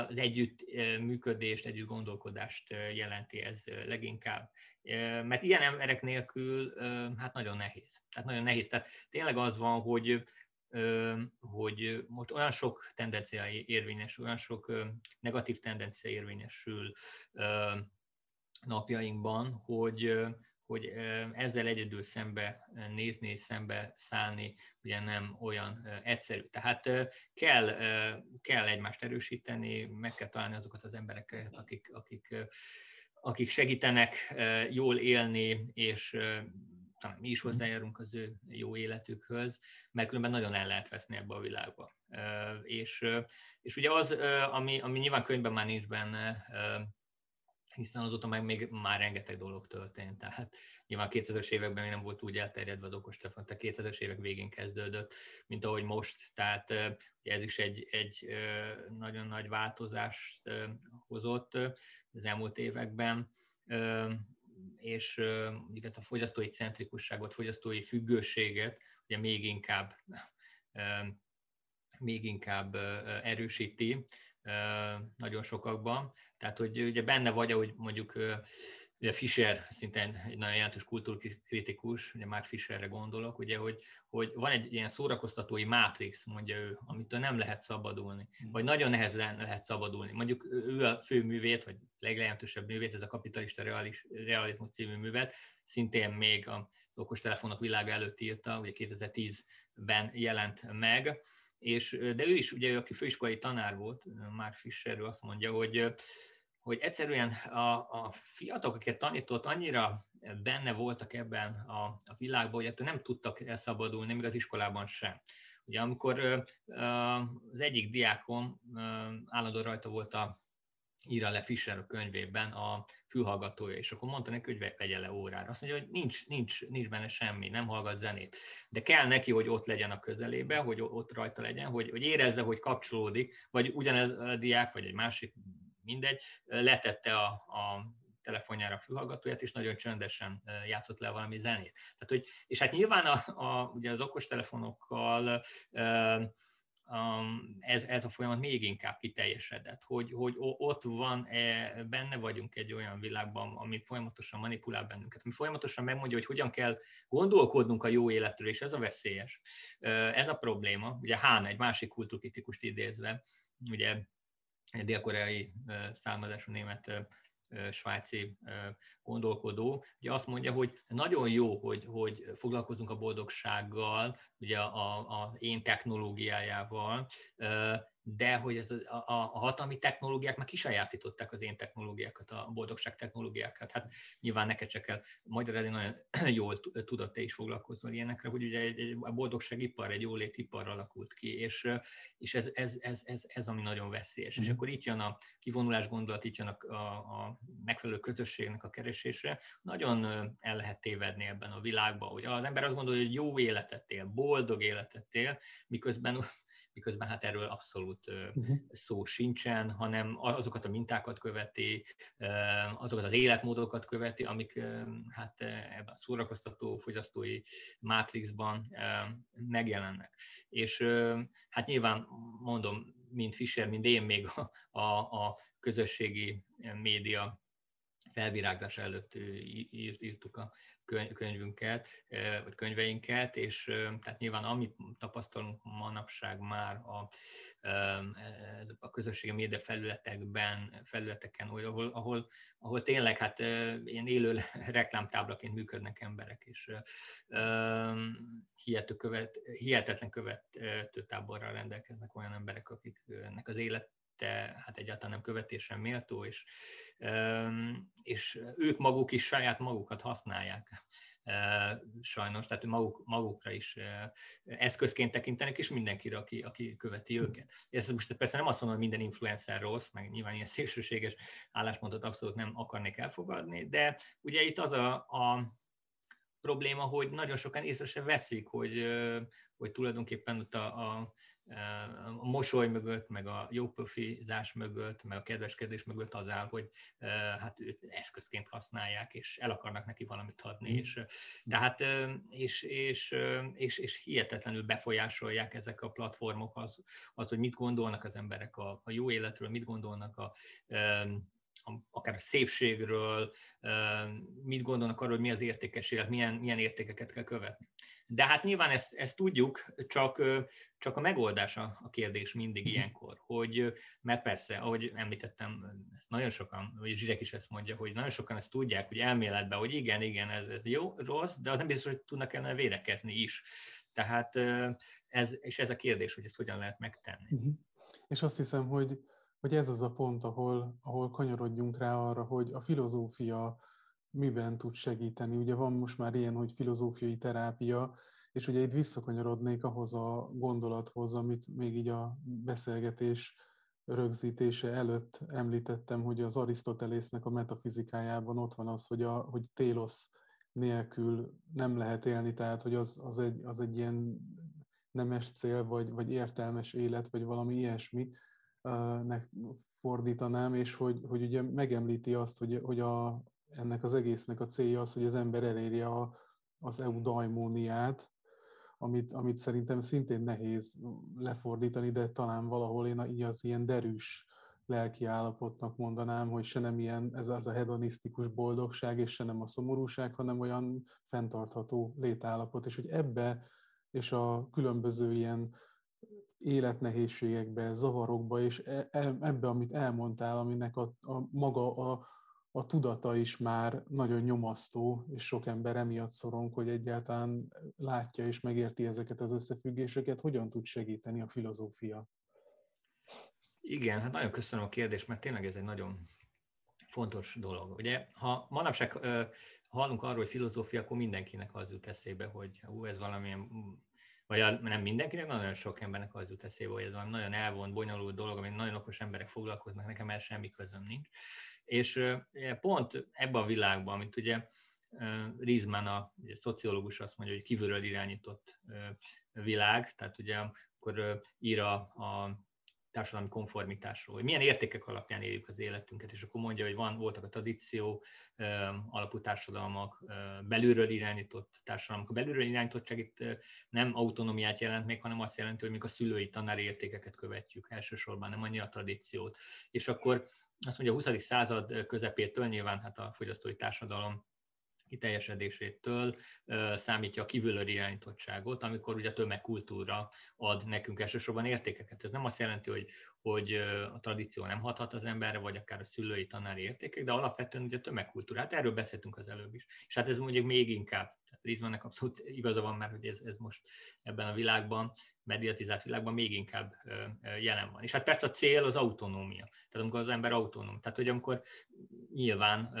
az együtt működést, együtt gondolkodást jelenti ez leginkább. Mert ilyen emberek nélkül hát nagyon nehéz. Tehát nagyon nehéz. Tehát tényleg az van, hogy hogy most olyan sok tendencia érvényesül, olyan sok negatív tendencia érvényesül napjainkban, hogy, hogy ezzel egyedül szembe nézni és szembe szállni ugye nem olyan egyszerű. Tehát kell, kell egymást erősíteni, meg kell találni azokat az embereket, akik, akik, akik segítenek jól élni, és talán mi is hozzájárunk az ő jó életükhöz, mert különben nagyon el lehet veszni ebbe a világba. És, és ugye az, ami, ami nyilván könyvben már nincs benne, hiszen azóta meg még már rengeteg dolog történt. Tehát nyilván a 2000-es években még nem volt úgy elterjedve az okostelefon, tehát 2000-es évek végén kezdődött, mint ahogy most. Tehát ez is egy, egy nagyon nagy változást hozott az elmúlt években és ugye a fogyasztói centrikusságot, fogyasztói függőséget ugye még inkább, még inkább erősíti nagyon sokakban. Tehát, hogy ugye benne vagy, ahogy mondjuk ugye Fischer szintén egy nagyon jelentős kultúrkritikus, ugye már Fischerre gondolok, ugye, hogy, hogy van egy ilyen szórakoztatói mátrix, mondja ő, amitől nem lehet szabadulni, vagy nagyon nehezen lehet szabadulni. Mondjuk ő a fő művét, vagy legjelentősebb művét, ez a Kapitalista Realis, Realizmus című művet, szintén még az okostelefonok világa előtt írta, ugye 2010-ben jelent meg, és, de ő is, ugye, aki főiskolai tanár volt, már Fischer, ő azt mondja, hogy hogy egyszerűen a, a fiatalok, akiket tanított, annyira benne voltak ebben a, a világban, hogy ettől nem tudtak elszabadulni, még az iskolában sem. Ugye amikor az egyik diákom állandó rajta volt a írja le Fischer a könyvében a fülhallgatója, és akkor mondta neki, hogy vegye le órára. Azt mondja, hogy nincs, nincs, nincs benne semmi, nem hallgat zenét. De kell neki, hogy ott legyen a közelébe, hogy ott rajta legyen, hogy, hogy érezze, hogy kapcsolódik, vagy ugyanez a diák, vagy egy másik mindegy, letette a, a telefonjára a fülhallgatóját, és nagyon csöndesen játszott le valami zenét. Tehát, hogy, és hát nyilván a, a, ugye az okostelefonokkal ez, ez a folyamat még inkább kiteljesedett, hogy, hogy ott van, e, benne vagyunk egy olyan világban, ami folyamatosan manipulál bennünket, ami folyamatosan megmondja, hogy hogyan kell gondolkodnunk a jó életről, és ez a veszélyes. Ez a probléma. Ugye Hán, egy másik kultúrkritikust idézve, ugye egy dél-koreai származású német svájci gondolkodó, ugye azt mondja, hogy nagyon jó, hogy, hogy foglalkozunk a boldogsággal, ugye a, a én technológiájával, de hogy ez a, a, a hatalmi technológiák már kisajátították az én technológiákat, a boldogság technológiákat. Hát nyilván neked csak kell magyarázni, nagyon (clears throat) jól tudod te is foglalkozni ilyenekre, hogy ugye egy, egy, a boldogságipar, egy jólétipar alakult ki, és, és ez, ez, ez, ez, ez, ami nagyon veszélyes. Mm. És mhm. akkor itt jön a kivonulás gondolat, itt jön a, a, a megfelelő közösségnek a keresése. Nagyon el lehet tévedni ebben a világban, hogy az ember azt gondolja, hogy jó életet él, boldog életet él, miközben miközben hát erről abszolút uh-huh. szó sincsen, hanem azokat a mintákat követi, azokat az életmódokat követi, amik hát ebben a szórakoztató fogyasztói mátrixban megjelennek. És hát nyilván mondom, mint Fischer, mint én még a, a, a közösségi média felvirágzása előtt írt, írtuk a könyvünket, vagy könyveinket, és tehát nyilván amit tapasztalunk manapság már a, a közösségi média felületekben, felületeken, ahol, ahol, ahol tényleg hát ilyen élő (laughs) reklámtáblaként működnek emberek, és hihető követ, hihetetlen követő táborral rendelkeznek olyan emberek, akiknek az élet hát egyáltalán nem követésre méltó, és, és ők maguk is saját magukat használják sajnos, tehát maguk, magukra is eszközként tekintenek, és mindenkire, aki, aki követi őket. Ez most persze nem azt mondom, hogy minden influencer rossz, meg nyilván ilyen szélsőséges álláspontot abszolút nem akarnék elfogadni, de ugye itt az a, a probléma, hogy nagyon sokan észre se veszik, hogy, hogy tulajdonképpen ott a, a, a mosoly mögött, meg a jó profizás mögött, meg a kedveskedés mögött az áll, hogy hát őt eszközként használják, és el akarnak neki valamit adni, mm. és, de hát, és, és, és, és hihetetlenül befolyásolják ezek a platformok az, az hogy mit gondolnak az emberek a, a jó életről, mit gondolnak a, akár a szépségről, mit gondolnak arról, hogy mi az értékes élet, milyen, milyen értékeket kell követni. De hát nyilván ezt, ezt tudjuk, csak, csak a megoldás a kérdés mindig mhm. ilyenkor, hogy, mert persze, ahogy említettem, ezt nagyon sokan, vagy Zsirek is ezt mondja, hogy nagyon sokan ezt tudják, hogy elméletben, hogy igen, igen, ez, ez jó, rossz, de az nem biztos, hogy tudnak ellene védekezni is. Tehát ez, és ez a kérdés, hogy ezt hogyan lehet megtenni. Uh-huh. És azt hiszem, hogy, hogy ez az a pont, ahol, ahol kanyarodjunk rá arra, hogy a filozófia miben tud segíteni. Ugye van most már ilyen, hogy filozófiai terápia, és ugye itt visszakanyarodnék ahhoz a gondolathoz, amit még így a beszélgetés rögzítése előtt említettem, hogy az Arisztotelésznek a metafizikájában ott van az, hogy, a, hogy télosz nélkül nem lehet élni, tehát hogy az, az, egy, az egy ilyen nemes cél, vagy, vagy értelmes élet, vagy valami ilyesmi, nek fordítanám, és hogy, hogy ugye megemlíti azt, hogy, hogy a, ennek az egésznek a célja az, hogy az ember elérje a, az eudaimóniát, amit, amit szerintem szintén nehéz lefordítani, de talán valahol én így az ilyen derűs lelki állapotnak mondanám, hogy se nem ilyen, ez az a hedonisztikus boldogság, és se nem a szomorúság, hanem olyan fenntartható létállapot, és hogy ebbe és a különböző ilyen életnehézségekbe, zavarokba, és e, e, ebbe, amit elmondtál, aminek a, a maga a, a tudata is már nagyon nyomasztó, és sok ember emiatt szorong, hogy egyáltalán látja és megérti ezeket az összefüggéseket, hogyan tud segíteni a filozófia? Igen, hát nagyon köszönöm a kérdést, mert tényleg ez egy nagyon fontos dolog. Ugye, ha manapság uh, hallunk arról, hogy filozófia, akkor mindenkinek az jut eszébe, hogy hú, ez valamilyen vagy nem mindenkinek, nagyon sok embernek az jut eszébe, hogy ez valami nagyon elvont, bonyolult dolog, amit nagyon okos emberek foglalkoznak, nekem el semmi közöm nincs. És pont ebben a világban, amit ugye Rizman, a ugye, szociológus azt mondja, hogy kívülről irányított világ, tehát ugye akkor ír a, a társadalmi konformitásról, hogy milyen értékek alapján éljük az életünket, és akkor mondja, hogy van, voltak a tradíció alapú társadalmak, belülről irányított társadalmak. A belülről irányítottság itt nem autonómiát jelent még, hanem azt jelenti, hogy mi a szülői tanári értékeket követjük elsősorban, nem annyi a tradíciót. És akkor azt mondja, a 20. század közepétől nyilván hát a fogyasztói társadalom kiteljesedésétől számítja a kívülről irányítottságot, amikor ugye a tömegkultúra ad nekünk elsősorban értékeket. Ez nem azt jelenti, hogy, hogy a tradíció nem hathat az emberre, vagy akár a szülői tanári értékek, de alapvetően ugye a. Hát erről beszéltünk az előbb is. És hát ez mondjuk még inkább, tehát Rizmannek abszolút igaza van már, hogy ez, ez most ebben a világban, mediatizált világban még inkább jelen van. És hát persze a cél az autonómia. Tehát amikor az ember autonóm. Tehát hogy amikor nyilván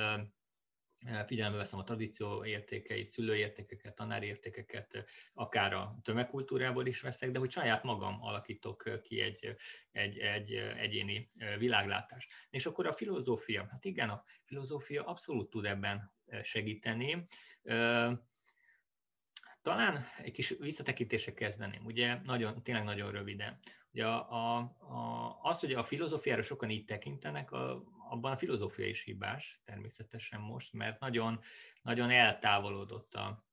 figyelembe veszem a tradíció értékeit, szülőértékeket, tanárértékeket, akár a tömegkultúrából is veszek, de hogy saját magam alakítok ki egy, egy, egy egyéni világlátást. És akkor a filozófia, hát igen, a filozófia abszolút tud ebben segíteni. Talán egy kis visszatekintésre kezdeném, ugye nagyon, tényleg nagyon röviden. Ugye a, a, a, az, hogy a filozófiára sokan így tekintenek, a, abban a filozófia is hibás, természetesen most, mert nagyon, nagyon eltávolodott a,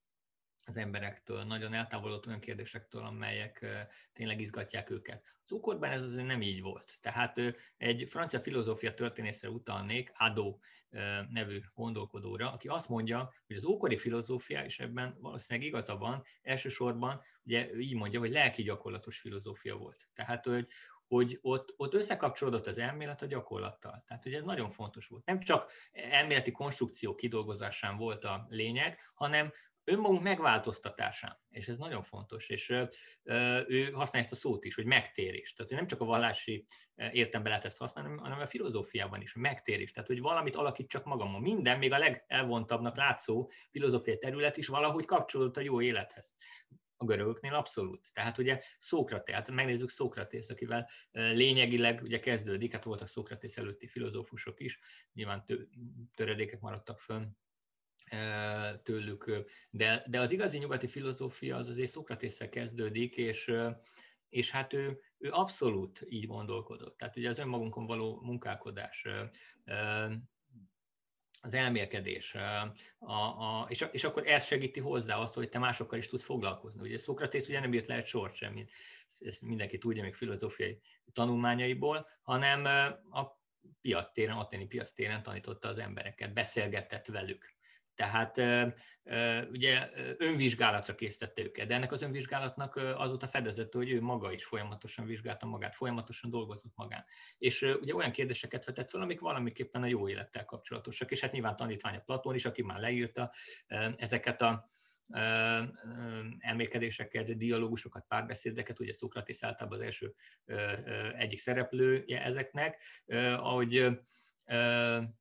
az emberektől, nagyon eltávolodott olyan kérdésektől, amelyek tényleg izgatják őket. Az ókorban ez azért nem így volt. Tehát egy francia filozófia történészre utalnék, Adó nevű gondolkodóra, aki azt mondja, hogy az ókori filozófia, és ebben valószínűleg igaza van, elsősorban ugye így mondja, hogy lelki gyakorlatos filozófia volt. Tehát, hogy, hogy ott, ott összekapcsolódott az elmélet a gyakorlattal. Tehát, hogy ez nagyon fontos volt. Nem csak elméleti konstrukció kidolgozásán volt a lényeg, hanem önmagunk megváltoztatásán, és ez nagyon fontos, és ő használja ezt a szót is, hogy megtérés. Tehát hogy nem csak a vallási értelemben lehet ezt használni, hanem a filozófiában is, megtérés. Tehát, hogy valamit alakítsak magamon. Minden, még a legelvontabbnak látszó filozófiai terület is valahogy kapcsolódott a jó élethez. A görögöknél abszolút. Tehát ugye Szókraté, hát megnézzük Szókratészt, akivel lényegileg ugye kezdődik, hát voltak Szókratész előtti filozófusok is, nyilván töredékek maradtak fönn tőlük, de, de az igazi nyugati filozófia az azért Szókratésszel kezdődik, és, és hát ő, ő abszolút így gondolkodott. Tehát ugye az önmagunkon való munkálkodás, az elmélkedés, a, a, és, és akkor ez segíti hozzá azt, hogy te másokkal is tudsz foglalkozni. Ugye Szokratész ugye nem írt le egy sort sem, ezt mindenki tudja még filozófiai tanulmányaiból, hanem a piasztéren, aténi piasztéren tanította az embereket, beszélgetett velük. Tehát ugye önvizsgálatra készítette őket, de ennek az önvizsgálatnak azóta fedezett, hogy ő maga is folyamatosan vizsgálta magát, folyamatosan dolgozott magán. És ugye olyan kérdéseket vetett fel, amik valamiképpen a jó élettel kapcsolatosak, és hát nyilván tanítványa Platón is, aki már leírta ezeket a elmélkedéseket, dialógusokat, párbeszédeket, ugye Szokratész általában az első egyik szereplője ezeknek, ahogy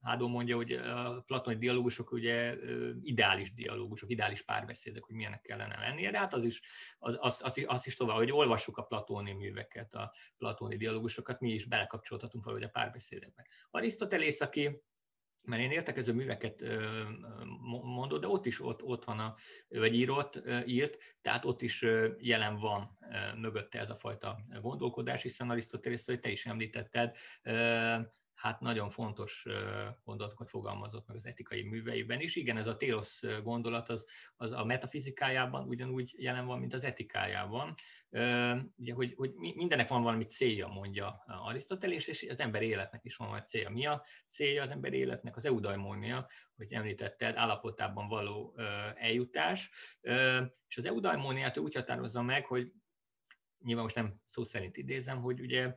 Hádó mondja, hogy a platoni dialógusok ugye ideális dialógusok, ideális párbeszédek, hogy milyenek kellene lennie, de hát az is, az, az, az, az is tovább, hogy olvassuk a platóni műveket, a platóni dialógusokat, mi is belekapcsolhatunk valahogy a párbeszédekbe. Arisztotelész, aki mert én értekező műveket mondod, de ott is ott, ott van, a, vagy írott, írt, tehát ott is jelen van mögötte ez a fajta gondolkodás, hiszen Arisztotelész, hogy te is említetted, hát nagyon fontos gondolatokat fogalmazott meg az etikai műveiben is. Igen, ez a télosz gondolat az, az a metafizikájában ugyanúgy jelen van, mint az etikájában. Ugye, hogy, hogy mindennek van valami célja, mondja Arisztotelés, és az ember életnek is van valami célja. Mi a célja az ember életnek? Az eudaimónia, hogy említetted, állapotában való eljutás. És az eudaimóniát úgy határozza meg, hogy nyilván most nem szó szerint idézem, hogy ugye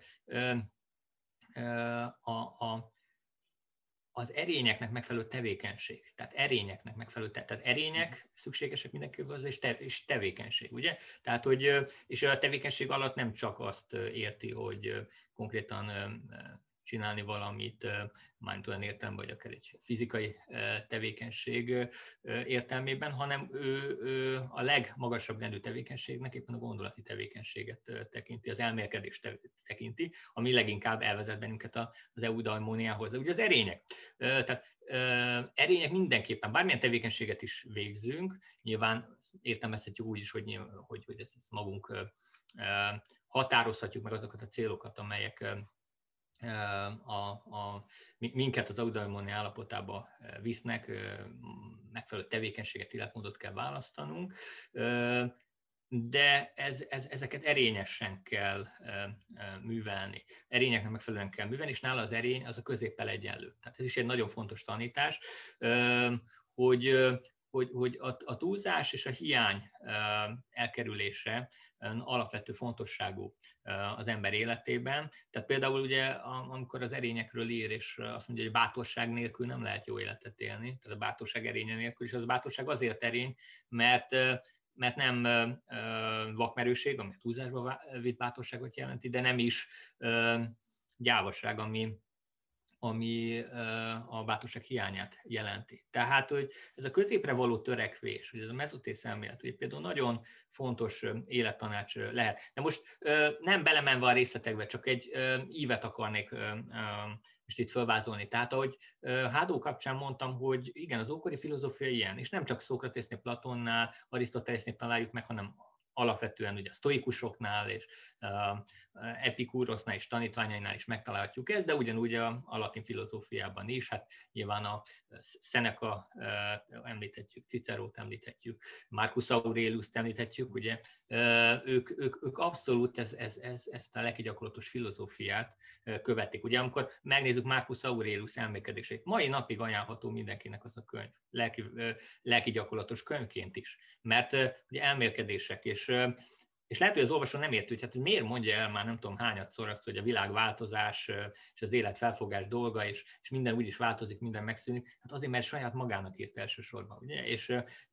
a, a, az erényeknek megfelelő tevékenység. Tehát erényeknek megfelelő, te, tehát erények szükségesek mindenképpen az, és, te, és tevékenység, ugye? Tehát, hogy, és a tevékenység alatt nem csak azt érti, hogy konkrétan csinálni valamit, már olyan értelemben, vagy akár egy fizikai tevékenység értelmében, hanem ő, a legmagasabb rendű tevékenységnek éppen a gondolati tevékenységet tekinti, az elmélkedést tekinti, ami leginkább elvezet bennünket az eudaimóniához. Ugye az erények. Tehát erények mindenképpen, bármilyen tevékenységet is végzünk, nyilván értelmezhetjük úgy is, hogy, hogy, hogy ezt magunk határozhatjuk meg azokat a célokat, amelyek a, a, minket az eudaimoni állapotába visznek, megfelelő tevékenységet, életmódot kell választanunk, de ez, ez, ezeket erényesen kell művelni. Erényeknek megfelelően kell művelni, és nála az erény az a középpel egyenlő. Tehát ez is egy nagyon fontos tanítás, hogy hogy, hogy a, a túlzás és a hiány elkerülése alapvető fontosságú az ember életében. Tehát például ugye, amikor az erényekről ír, és azt mondja, hogy bátorság nélkül nem lehet jó életet élni, tehát a bátorság erénye nélkül, és az bátorság azért erény, mert mert nem vakmerőség, ami a túlzásba vitt bátorságot jelenti, de nem is gyávaság, ami, ami a bátorság hiányát jelenti. Tehát, hogy ez a középre való törekvés, hogy ez a mezotész elmélet, hogy például nagyon fontos élettanács lehet. De most nem belemenve a részletekbe, csak egy ívet akarnék most itt felvázolni. Tehát, ahogy Hádó kapcsán mondtam, hogy igen, az ókori filozófia ilyen, és nem csak Szókratésznél, Platonnál, Arisztotelesnél találjuk meg, hanem alapvetően ugye a sztoikusoknál és Epikúrosznál és tanítványainál is megtalálhatjuk ezt, de ugyanúgy a, a latin filozófiában is, hát nyilván a Seneca említhetjük, Cicerót említhetjük, Marcus Aurelius említhetjük, ugye ők, ők, ők abszolút ez, ez, ez, ezt a lelki gyakorlatos filozófiát követik. Ugye amikor megnézzük Marcus Aurelius elmékedéseit, mai napig ajánlható mindenkinek az a könyv, lelki, lelki gyakorlatos könyvként is, mert ugye elmélkedések és um, és lehet, hogy az olvasó nem érti, hogy, hát, miért mondja el már nem tudom hányadszor azt, hogy a világváltozás és az élet felfogás dolga, és, és minden úgy is változik, minden megszűnik. Hát azért, mert saját magának írt elsősorban. Ugye? És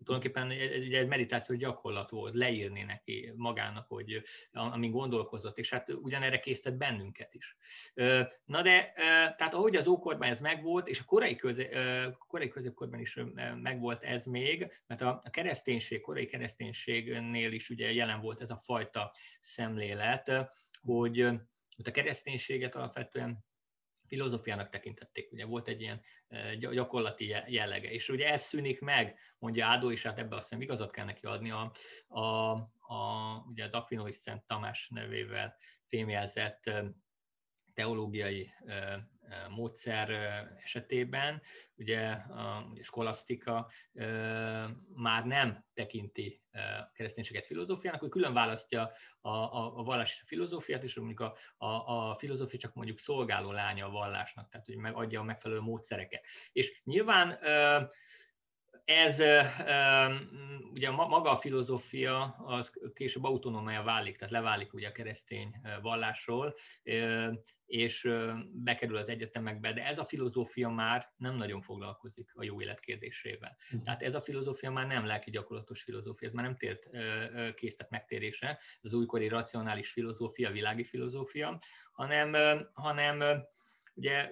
tulajdonképpen egy, egy meditáció gyakorlat volt, leírni neki magának, hogy amin gondolkozott, és hát ugyanerre készített bennünket is. Na de, tehát ahogy az ókorban ez megvolt, és a korai, közé, korai középkorban is megvolt ez még, mert a, a kereszténység, korai kereszténységnél is ugye jelen volt ez a fajta szemlélet, hogy a kereszténységet alapvetően filozófiának tekintették, ugye volt egy ilyen gyakorlati jellege, és ugye ez szűnik meg, mondja Ádó, és hát ebbe azt hiszem igazat kell neki adni, a, a, a, ugye az Aquinois Szent Tamás nevével fémjelzett teológiai módszer esetében, ugye a skolasztika már nem tekinti a kereszténységet filozófiának, hogy külön választja a, a, a vallás és a filozófiát, és mondjuk a, a, a filozófia csak mondjuk szolgáló lánya a vallásnak, tehát hogy megadja a megfelelő módszereket. És nyilván ez ugye maga a filozófia az később autonómia válik, tehát leválik ugye a keresztény vallásról, és bekerül az egyetemekbe, de ez a filozófia már nem nagyon foglalkozik a jó élet kérdésével. Hm. Tehát ez a filozófia már nem lelki gyakorlatos filozófia, ez már nem tért készített megtérésre, ez az újkori racionális filozófia, világi filozófia, hanem, hanem ugye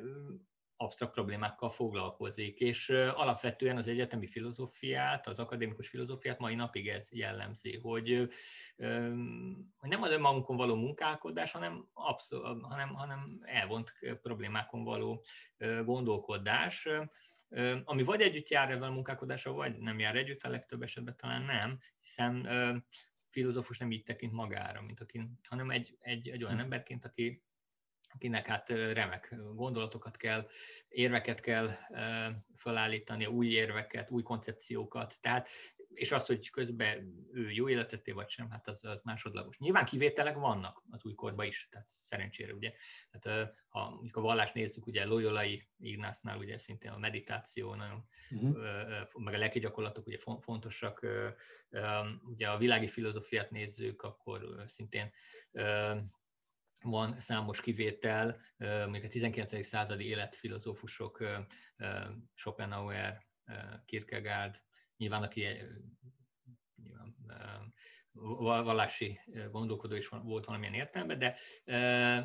absztrakt problémákkal foglalkozik, és alapvetően az egyetemi filozófiát, az akadémikus filozófiát mai napig ez jellemzi, hogy, hogy nem az önmagunkon való munkálkodás, hanem, abszol, hanem, hanem elvont problémákon való gondolkodás, ami vagy együtt jár ezzel a munkálkodással, vagy nem jár együtt, a legtöbb esetben talán nem, hiszen filozófus nem így tekint magára, mint aki, hanem egy, egy, egy olyan hm. emberként, aki akinek hát remek gondolatokat kell, érveket kell felállítani, új érveket, új koncepciókat, tehát és az, hogy közben ő jó életeté vagy sem, hát az, az másodlagos. Nyilván kivételek vannak az újkorban is, tehát szerencsére ugye, tehát, ha a vallást nézzük, ugye Loyolai Ignásznál ugye szintén a meditáció nagyon, uh-huh. meg a lelki gyakorlatok ugye fontosak, ugye a világi filozófiát nézzük, akkor szintén van számos kivétel, mondjuk a 19. századi életfilozófusok, Schopenhauer, Kierkegaard, nyilván aki nyilván, vallási gondolkodó is volt valamilyen értelemben, de,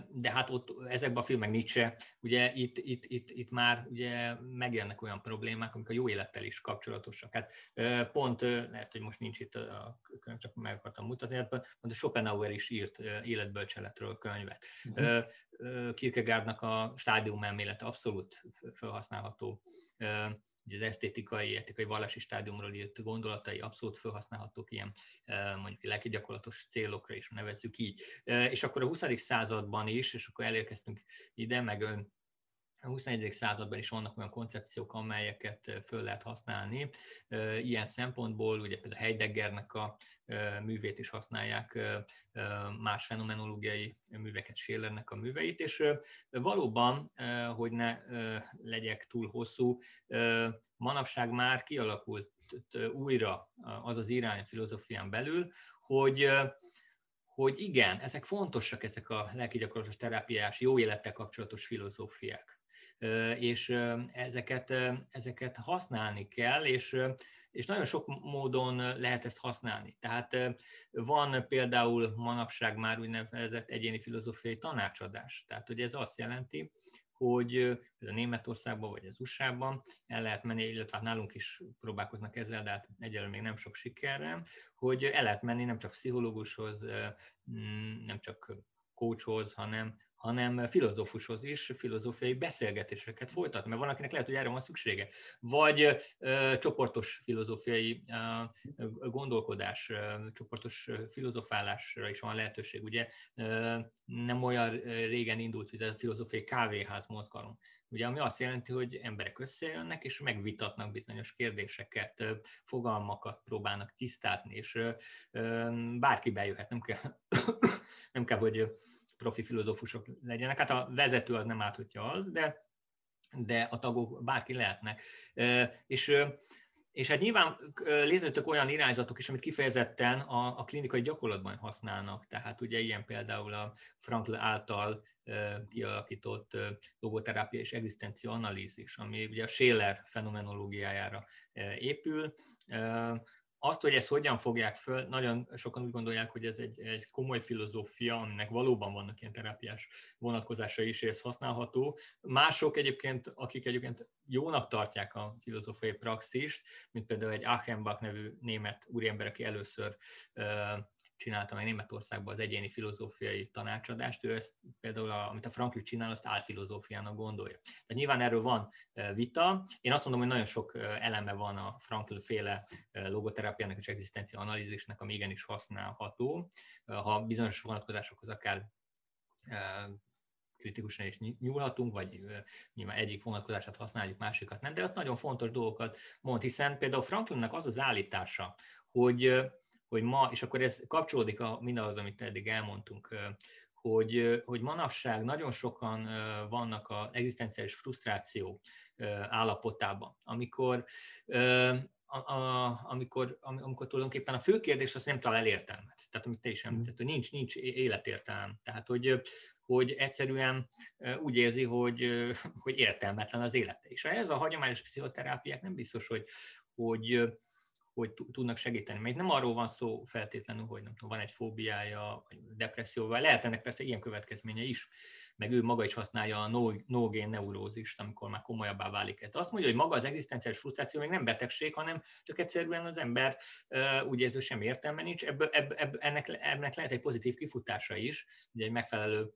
de hát ott ezekben a filmek Nietzsche, ugye itt, itt, itt, itt már ugye megjelennek olyan problémák, amik a jó élettel is kapcsolatosak. Hát pont, lehet, hogy most nincs itt a könyv, csak meg akartam mutatni, hát pont a Schopenhauer is írt életbölcseletről könyvet. Uh-huh. Kierkegaardnak a stádium elmélete abszolút felhasználható az esztétikai, etikai vallási stádiumról írt gondolatai abszolút felhasználhatók ilyen mondjuk lelki célokra is nevezzük így. És akkor a 20. században is, és akkor elérkeztünk ide, meg a 21. században is vannak olyan koncepciók, amelyeket föl lehet használni. Ilyen szempontból ugye például Heideggernek a művét is használják, más fenomenológiai műveket, Schillernek a műveit, és valóban, hogy ne legyek túl hosszú, manapság már kialakult újra az az irány a filozófián belül, hogy hogy igen, ezek fontosak, ezek a lelki terápiás, jó élettel kapcsolatos filozófiák és ezeket, ezeket használni kell, és, és nagyon sok módon lehet ezt használni. Tehát van például manapság már úgynevezett egyéni filozófiai tanácsadás. Tehát, hogy ez azt jelenti, hogy a Németországban vagy az USA-ban el lehet menni, illetve hát nálunk is próbálkoznak ezzel, de hát egyelőre még nem sok sikerrel, hogy el lehet menni nem csak pszichológushoz, nem csak coachhoz, hanem, hanem filozófushoz is filozófiai beszélgetéseket folytatni, mert van, akinek lehet, hogy erre van szüksége. Vagy ö, csoportos filozófiai ö, gondolkodás, ö, csoportos filozofálásra is van lehetőség. Ugye ö, nem olyan régen indult hogy a filozófiai kávéház mozgalom, ugye, ami azt jelenti, hogy emberek összejönnek és megvitatnak bizonyos kérdéseket, fogalmakat próbálnak tisztázni, és bárki bejöhet, nem kell, (coughs) nem kell hogy profi filozófusok legyenek. Hát a vezető az nem áthatja az, de, de a tagok bárki lehetnek. És és hát nyilván létrejöttek olyan irányzatok is, amit kifejezetten a, a klinikai gyakorlatban használnak. Tehát ugye ilyen például a Frankl által kialakított logoterápia és egzisztencia analízis, ami ugye a Scheler fenomenológiájára épül azt, hogy ezt hogyan fogják föl, nagyon sokan úgy gondolják, hogy ez egy, egy komoly filozófia, aminek valóban vannak ilyen terápiás vonatkozása is, és ez használható. Mások egyébként, akik egyébként jónak tartják a filozófiai praxist, mint például egy Achenbach nevű német úriember, aki először csinálta meg Németországban az egyéni filozófiai tanácsadást, ő ezt például, a, amit a Frankl csinál, azt álfilozófiának gondolja. Tehát nyilván erről van vita. Én azt mondom, hogy nagyon sok eleme van a Frankl féle logoterápiának és egzisztencia analízisnek, ami igenis használható, ha bizonyos vonatkozásokhoz akár kritikusan is nyúlhatunk, vagy nyilván egyik vonatkozását használjuk, másikat nem, de ott nagyon fontos dolgokat mond, hiszen például Franklinnak az az állítása, hogy, hogy ma, és akkor ez kapcsolódik a, mindahhoz, amit eddig elmondtunk, hogy, hogy manapság nagyon sokan vannak az egzisztenciális frusztráció állapotában, amikor a, a, amikor, amikor tulajdonképpen a fő kérdés az nem talál értelmet. Tehát amit te is mm. említett, hogy nincs, nincs életértelem. Tehát, hogy, hogy egyszerűen úgy érzi, hogy, hogy értelmetlen az élete. És ez a hagyományos pszichoterápiák nem biztos, hogy, hogy, hogy tudnak segíteni. Mert nem arról van szó feltétlenül, hogy nem tudom, van egy fóbiája, vagy depresszióval, lehet ennek persze ilyen következménye is, meg ő maga is használja a no, no neurózist, amikor már komolyabbá válik. Tehát azt mondja, hogy maga az egzisztenciális frusztráció még nem betegség, hanem csak egyszerűen az ember úgy érzi, sem értelme nincs. Ebből, ebb, ebb, ennek, ennek lehet egy pozitív kifutása is, ugye egy megfelelő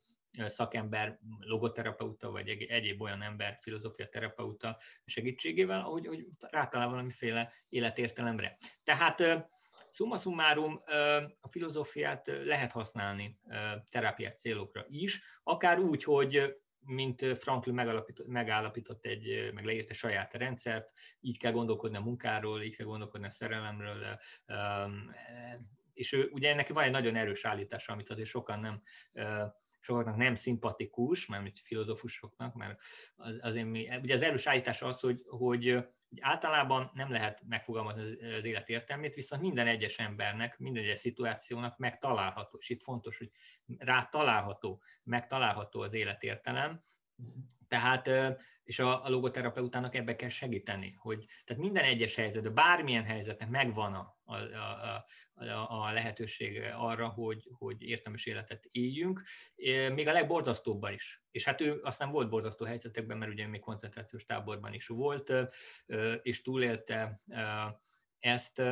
szakember, logoterapeuta, vagy egyéb olyan ember, filozófia terapeuta segítségével, hogy, hogy rátalál valamiféle életértelemre. Tehát Summa summarum, a filozófiát lehet használni terápiás célokra is, akár úgy, hogy mint Franklin megállapított egy, meg leírt egy saját rendszert, így kell gondolkodni a munkáról, így kell gondolkodni a szerelemről, és ő, ugye ennek van egy nagyon erős állítása, amit azért sokan nem sokaknak nem szimpatikus, mármint filozófusoknak, mert az, azért mi, ugye az erős állítás az, hogy, hogy, hogy általában nem lehet megfogalmazni az élet értelmét, viszont minden egyes embernek, minden egyes szituációnak megtalálható, és itt fontos, hogy rá található, megtalálható az életértelem, tehát, és a, a logoterapeutának ebbe kell segíteni, hogy tehát minden egyes helyzetben, bármilyen helyzetnek megvan a, a, a, a, a lehetőség arra, hogy, hogy értelmes életet éljünk, még a legborzasztóbban is. És hát ő aztán volt borzasztó helyzetekben, mert ugye még koncentrációs táborban is volt, és túlélte ezt,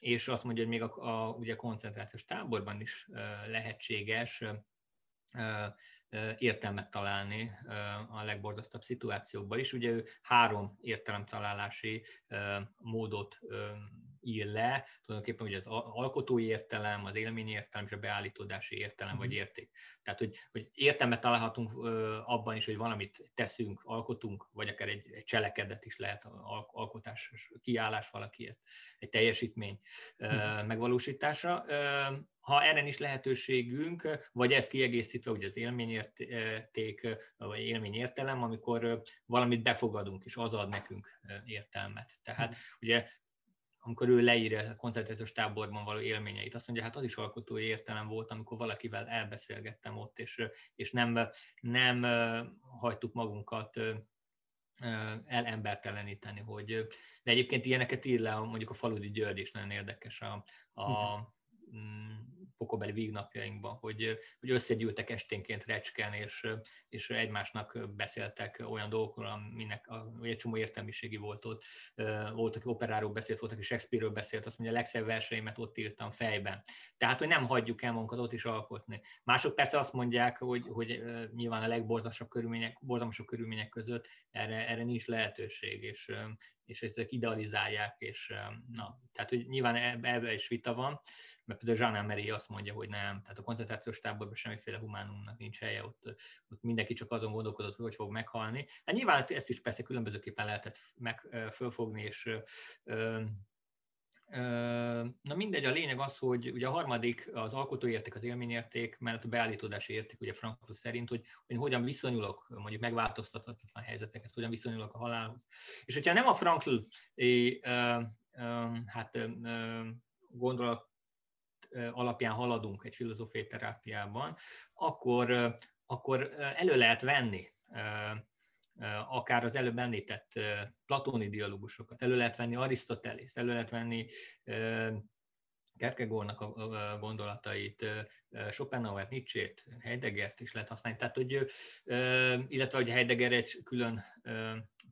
és azt mondja, hogy még a, a ugye koncentrációs táborban is lehetséges értelmet találni a legborzasztóbb szituációkban is. Ugye ő három értelemtalálási módot ír le, tulajdonképpen ugye az alkotói értelem, az élményi értelem és a beállítódási értelem vagy mhm. érték. Tehát, hogy, hogy értelmet találhatunk abban is, hogy valamit teszünk, alkotunk, vagy akár egy, egy cselekedet is lehet alkotás, kiállás valakiért, egy teljesítmény uh-huh. megvalósítása ha erre is lehetőségünk, vagy ezt kiegészítve, ugye az élményérték, vagy élményértelem, amikor valamit befogadunk, és az ad nekünk értelmet. Tehát ugye amikor ő leírja a koncentrációs táborban való élményeit, azt mondja, hát az is alkotói értelem volt, amikor valakivel elbeszélgettem ott, és, és nem, nem hagytuk magunkat elemberteleníteni, hogy, de egyébként ilyeneket ír le mondjuk a Faludi György is nagyon érdekes a, a, uh-huh pokobeli vígnapjainkban, hogy, hogy összegyűltek esténként recsken, és, és egymásnak beszéltek olyan dolgokról, aminek egy csomó értelmiségi volt ott. Volt, aki operáról beszélt, volt, aki Shakespeare-ről beszélt, azt mondja, a legszebb verseimet ott írtam fejben. Tehát, hogy nem hagyjuk el magunkat ott is alkotni. Mások persze azt mondják, hogy, hogy nyilván a legborzalmasabb körülmények, borzalmasabb körülmények között erre, erre nincs lehetőség, és, és ezek idealizálják, és na, tehát, hogy nyilván ebbe is vita van, mert például Jean Emery azt mondja, hogy nem, tehát a koncentrációs táborban semmiféle humánumnak nincs helye, ott, ott mindenki csak azon gondolkodott, hogy fog meghalni. Hát nyilván ezt is persze különbözőképpen lehetett meg fölfogni, és Na mindegy, a lényeg az, hogy ugye a harmadik az alkotóérték, az élményérték, mellett a beállítódási érték, ugye Frankl szerint, hogy, hogy hogyan viszonyulok mondjuk megváltoztathatatlan helyzetekhez, hogyan viszonyulok a halálhoz. És hogyha nem a Frankl hát, gondolat alapján haladunk egy filozófiai terápiában, akkor, akkor elő lehet venni akár az előbb említett platóni dialógusokat, elő lehet venni Arisztotelész, elő lehet venni Kierkegaardnak a gondolatait, Schopenhauer, Nietzsche-t, Heideggert is lehet használni. Tehát, hogy, illetve, hogy Heidegger egy külön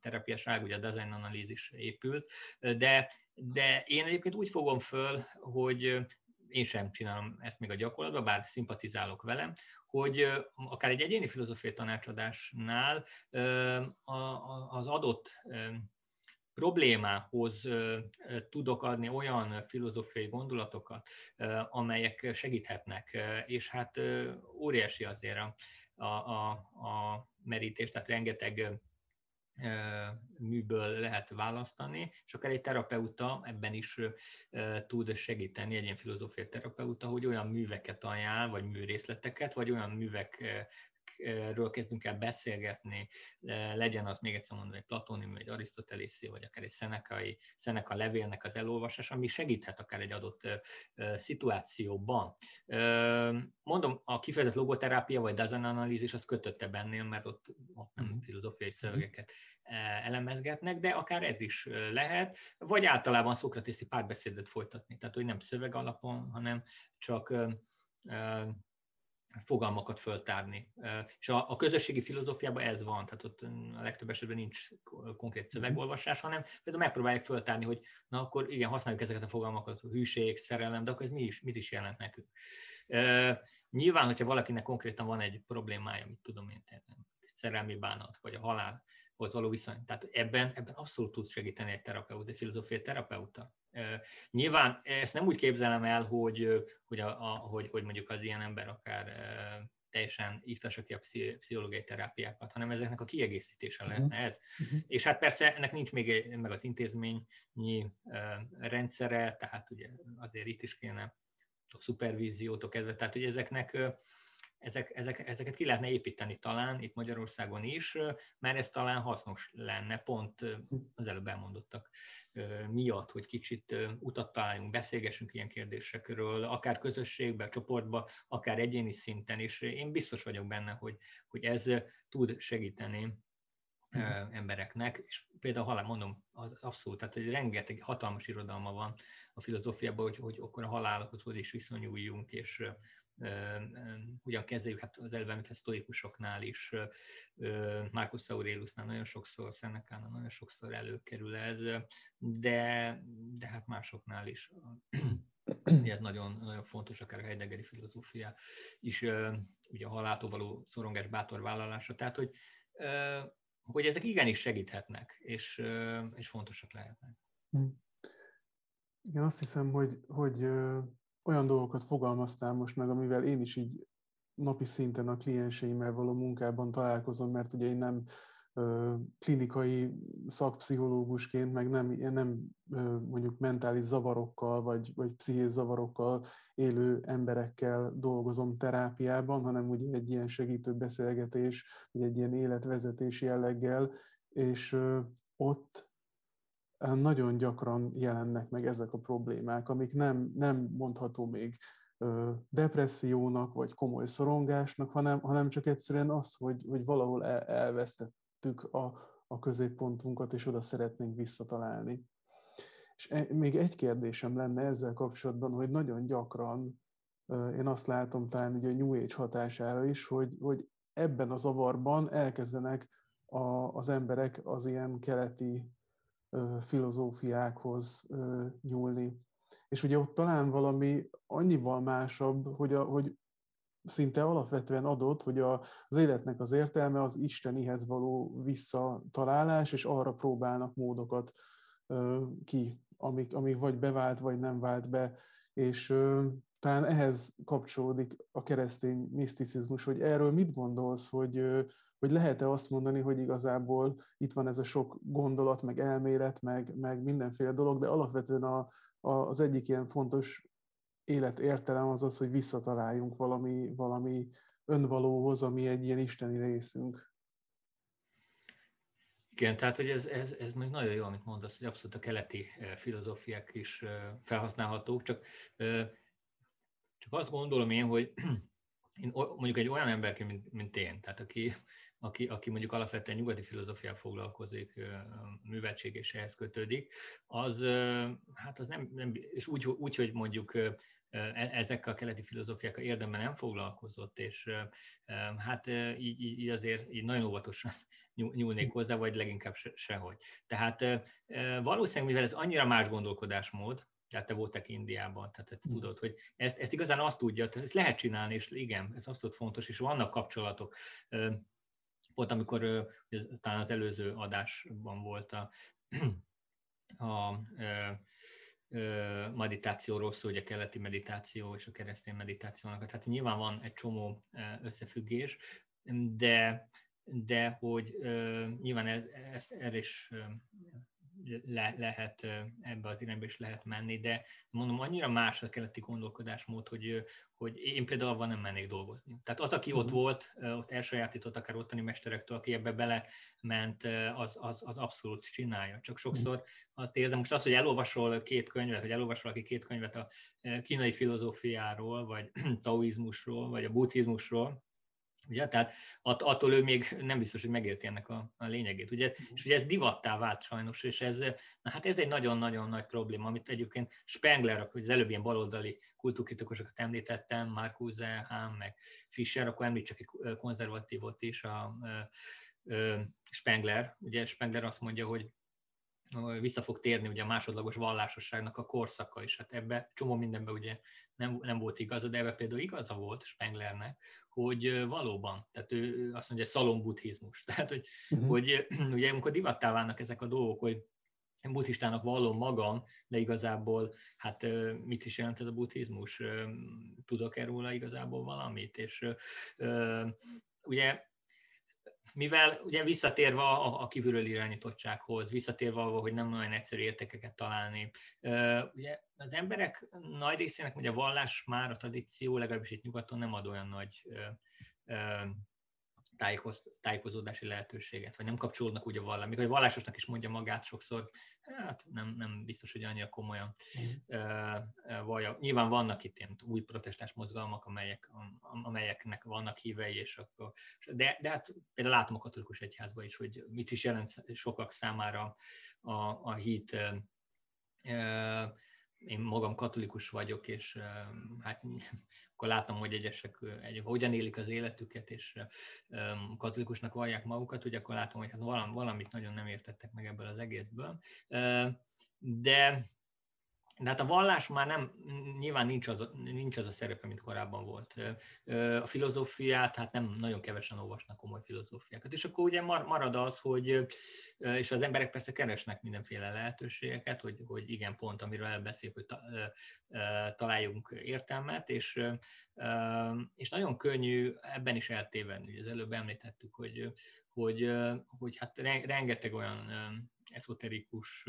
terápiás rág, ugye a design analízis épült, de, de én egyébként úgy fogom föl, hogy én sem csinálom ezt még a gyakorlatban, bár szimpatizálok velem, hogy akár egy egyéni filozófiai tanácsadásnál az adott problémához tudok adni olyan filozófiai gondolatokat, amelyek segíthetnek, és hát óriási azért a, a, a merítés, tehát rengeteg műből lehet választani, és akár egy terapeuta ebben is tud segíteni, egy ilyen filozófiai terapeuta, hogy olyan műveket ajánl, vagy műrészleteket, vagy olyan művek ről kezdünk el beszélgetni, legyen az még egyszer mondom, egy platóni, egy arisztotelészi, vagy akár egy szenekai, szeneka levélnek az elolvasása, ami segíthet akár egy adott szituációban. Mondom, a kifejezett logoterápia vagy Dazen analízis az kötötte bennél, mert ott, ott nem mhm. filozófiai mhm. szövegeket elemezgetnek, de akár ez is lehet, vagy általában szokratiszi párbeszédet folytatni, tehát hogy nem szöveg alapon, hanem csak fogalmakat föltárni. És a, a közösségi filozófiában ez van, tehát ott a legtöbb esetben nincs konkrét mhm. szövegolvasás, hanem például megpróbálják föltárni, hogy na akkor igen, használjuk ezeket a fogalmakat, hűség, szerelem, de akkor ez mi is, mit is jelent nekünk. Nyilván, hogyha valakinek konkrétan van egy problémája, mit tudom én, szerelmi bánat, vagy a halálhoz való viszony. Tehát ebben, ebben abszolút tud segíteni egy terapeuta, egy filozófiai terapeuta. Nyilván ezt nem úgy képzelem el, hogy, hogy, a, a, hogy, hogy mondjuk az ilyen ember akár teljesen iktassa ki a pszichológiai terápiákat, hanem ezeknek a kiegészítése uh-huh. lehetne ez. Uh-huh. És hát persze ennek nincs még meg az intézményi rendszere, tehát ugye azért itt is kéne a szupervíziótól kezdve, tehát hogy ezeknek ezek, ezek, ezeket ki lehetne építeni talán itt Magyarországon is, mert ez talán hasznos lenne, pont az előbb elmondottak miatt, hogy kicsit utat találjunk, beszélgessünk ilyen kérdésekről, akár közösségben, csoportban, akár egyéni szinten, és én biztos vagyok benne, hogy, hogy ez tud segíteni embereknek, és például halál, mondom, az abszolút, tehát egy rengeteg hatalmas irodalma van a filozófiában, hogy, hogy akkor a halálhoz hogy is viszonyuljunk, és hogyan kezeljük, hát az előbb említett sztoikusoknál is, Marcus Aureliusnál nagyon sokszor, Szenekánál nagyon sokszor előkerül ez, de, de hát másoknál is. (clears throat) Ez nagyon, nagyon fontos, akár a Heideggeri filozófia is, ugye a haláltól való szorongás bátor vállalása. Tehát, hogy, hogy ezek igenis segíthetnek, és, és fontosak lehetnek. Hm. Igen, azt hiszem, hogy, hogy olyan dolgokat fogalmaztál most meg, amivel én is így napi szinten a klienseimmel való munkában találkozom, mert ugye én nem klinikai szakpszichológusként, meg nem, nem mondjuk mentális zavarokkal, vagy, vagy pszichés zavarokkal élő emberekkel dolgozom terápiában, hanem ugye egy ilyen segítő beszélgetés, egy ilyen életvezetés jelleggel, és ott nagyon gyakran jelennek meg ezek a problémák, amik nem, nem mondható még depressziónak, vagy komoly szorongásnak, hanem, hanem csak egyszerűen az, hogy, hogy valahol el, elvesztettük a, a középpontunkat, és oda szeretnénk visszatalálni. És e, még egy kérdésem lenne ezzel kapcsolatban, hogy nagyon gyakran, én azt látom talán ugye a New Age hatására is, hogy, hogy ebben a zavarban elkezdenek a, az emberek az ilyen keleti filozófiákhoz nyúlni. És ugye ott talán valami annyival másabb, hogy, a, hogy szinte alapvetően adott, hogy a, az életnek az értelme az Istenihez való visszatalálás, és arra próbálnak módokat ö, ki, amik, amik vagy bevált, vagy nem vált be. És ö, talán ehhez kapcsolódik a keresztény miszticizmus, hogy erről mit gondolsz, hogy, hogy lehet-e azt mondani, hogy igazából itt van ez a sok gondolat, meg elmélet, meg, meg mindenféle dolog, de alapvetően a, a, az egyik ilyen fontos életértelem az az, hogy visszataláljunk valami, valami önvalóhoz, ami egy ilyen isteni részünk. Igen, tehát hogy ez, ez, ez még nagyon jó, amit mondasz, hogy abszolút a keleti filozófiák is felhasználhatók, csak, csak azt gondolom én, hogy (clears throat) én mondjuk egy olyan emberként, mint, mint én, tehát aki aki, aki mondjuk alapvetően nyugati filozófiával foglalkozik, műveltség és ehhez kötődik, az, hát az nem, nem és úgy, úgy, hogy mondjuk e, ezekkel a keleti filozófiákkal érdemben nem foglalkozott, és hát így, így azért így nagyon óvatosan (laughs) nyúlnék hozzá, vagy leginkább sehogy. Tehát valószínűleg, mivel ez annyira más gondolkodásmód, tehát te voltak Indiában, tehát te tudod, hogy ezt, ezt igazán azt tudja, ezt lehet csinálni, és igen, ez azt fontos, és vannak kapcsolatok volt, amikor talán az előző adásban volt a (clears throat) a meditációról szól, ugye a keleti meditáció és a keresztény meditációnak. Tehát nyilván van egy csomó összefüggés, de, de hogy nyilván ez, ez, erre is le, lehet ebbe az irányba is lehet menni, de mondom, annyira más a keleti gondolkodásmód, hogy, hogy én például van nem mennék dolgozni. Tehát az, aki ott mhm. volt, ott elsajátított akár ottani mesterektől, aki ebbe belement, az, az, az abszolút csinálja. Csak sokszor azt érzem, most az, hogy elolvasol két könyvet, hogy elolvasol aki két könyvet a kínai filozófiáról, vagy (clears throat) taoizmusról, vagy a buddhizmusról, Ugye? Tehát att, attól ő még nem biztos, hogy megérti ennek a, a lényegét. Ugye? Mhm. És ugye ez divattá vált sajnos, és ez, na hát ez egy nagyon-nagyon nagy probléma, amit egyébként Spengler, hogy az előbb ilyen baloldali kultúrkritikusokat említettem, Marcuse, Hahn, meg Fischer, akkor említsek egy konzervatívot is, a, a, a Spengler. Ugye Spengler azt mondja, hogy vissza fog térni ugye a másodlagos vallásosságnak a korszaka is. Hát ebbe csomó mindenben ugye nem, nem volt igaza, de ebbe például igaza volt Spenglernek, hogy valóban, tehát ő azt mondja, szalon buddhizmus. (laughs) Tehát, hogy, uh-huh. hogy (clears throat) ugye amikor divattá válnak ezek a dolgok, hogy buddhistának vallom magam, de igazából, hát mit is jelent ez a buddhizmus? Tudok-e róla igazából valamit? És ugye mivel ugye visszatérve a, a kívülről irányítottsághoz, visszatérve ahhoz, hogy nem olyan egyszerű értékeket találni, ugye az emberek nagy részének ugye a vallás már a tradíció, legalábbis itt nyugaton nem ad olyan nagy tájékoz, tájékozódási lehetőséget, vagy nem kapcsolódnak úgy a vallás. Mikor egy vallásosnak is mondja magát sokszor, hát nem, nem biztos, hogy annyira komolyan vallja. Nyilván vannak itt ilyen új protestáns mozgalmak, amelyek, amelyeknek vannak hívei, és akkor, de, de hát például látom a katolikus egyházban is, hogy mit is jelent sokak számára a, a hit én magam katolikus vagyok, és hát (laughs) akkor látom, hogy egyesek egy, hogyan élik az életüket, és katolikusnak vallják magukat, ugye akkor látom, hogy hát valamit nagyon nem értettek meg ebből az egészből. De de hát a vallás már nem, nyilván nincs az, nincs az a szerepe, mint korábban volt. A filozófiát, hát nem nagyon kevesen olvasnak komoly filozófiákat. És akkor ugye marad az, hogy, és az emberek persze keresnek mindenféle lehetőségeket, hogy, hogy igen, pont amiről elbeszél, hogy találjunk értelmet, és, és nagyon könnyű ebben is eltévedni. Ugye az előbb említettük, hogy, hogy, hogy hát rengeteg olyan eszoterikus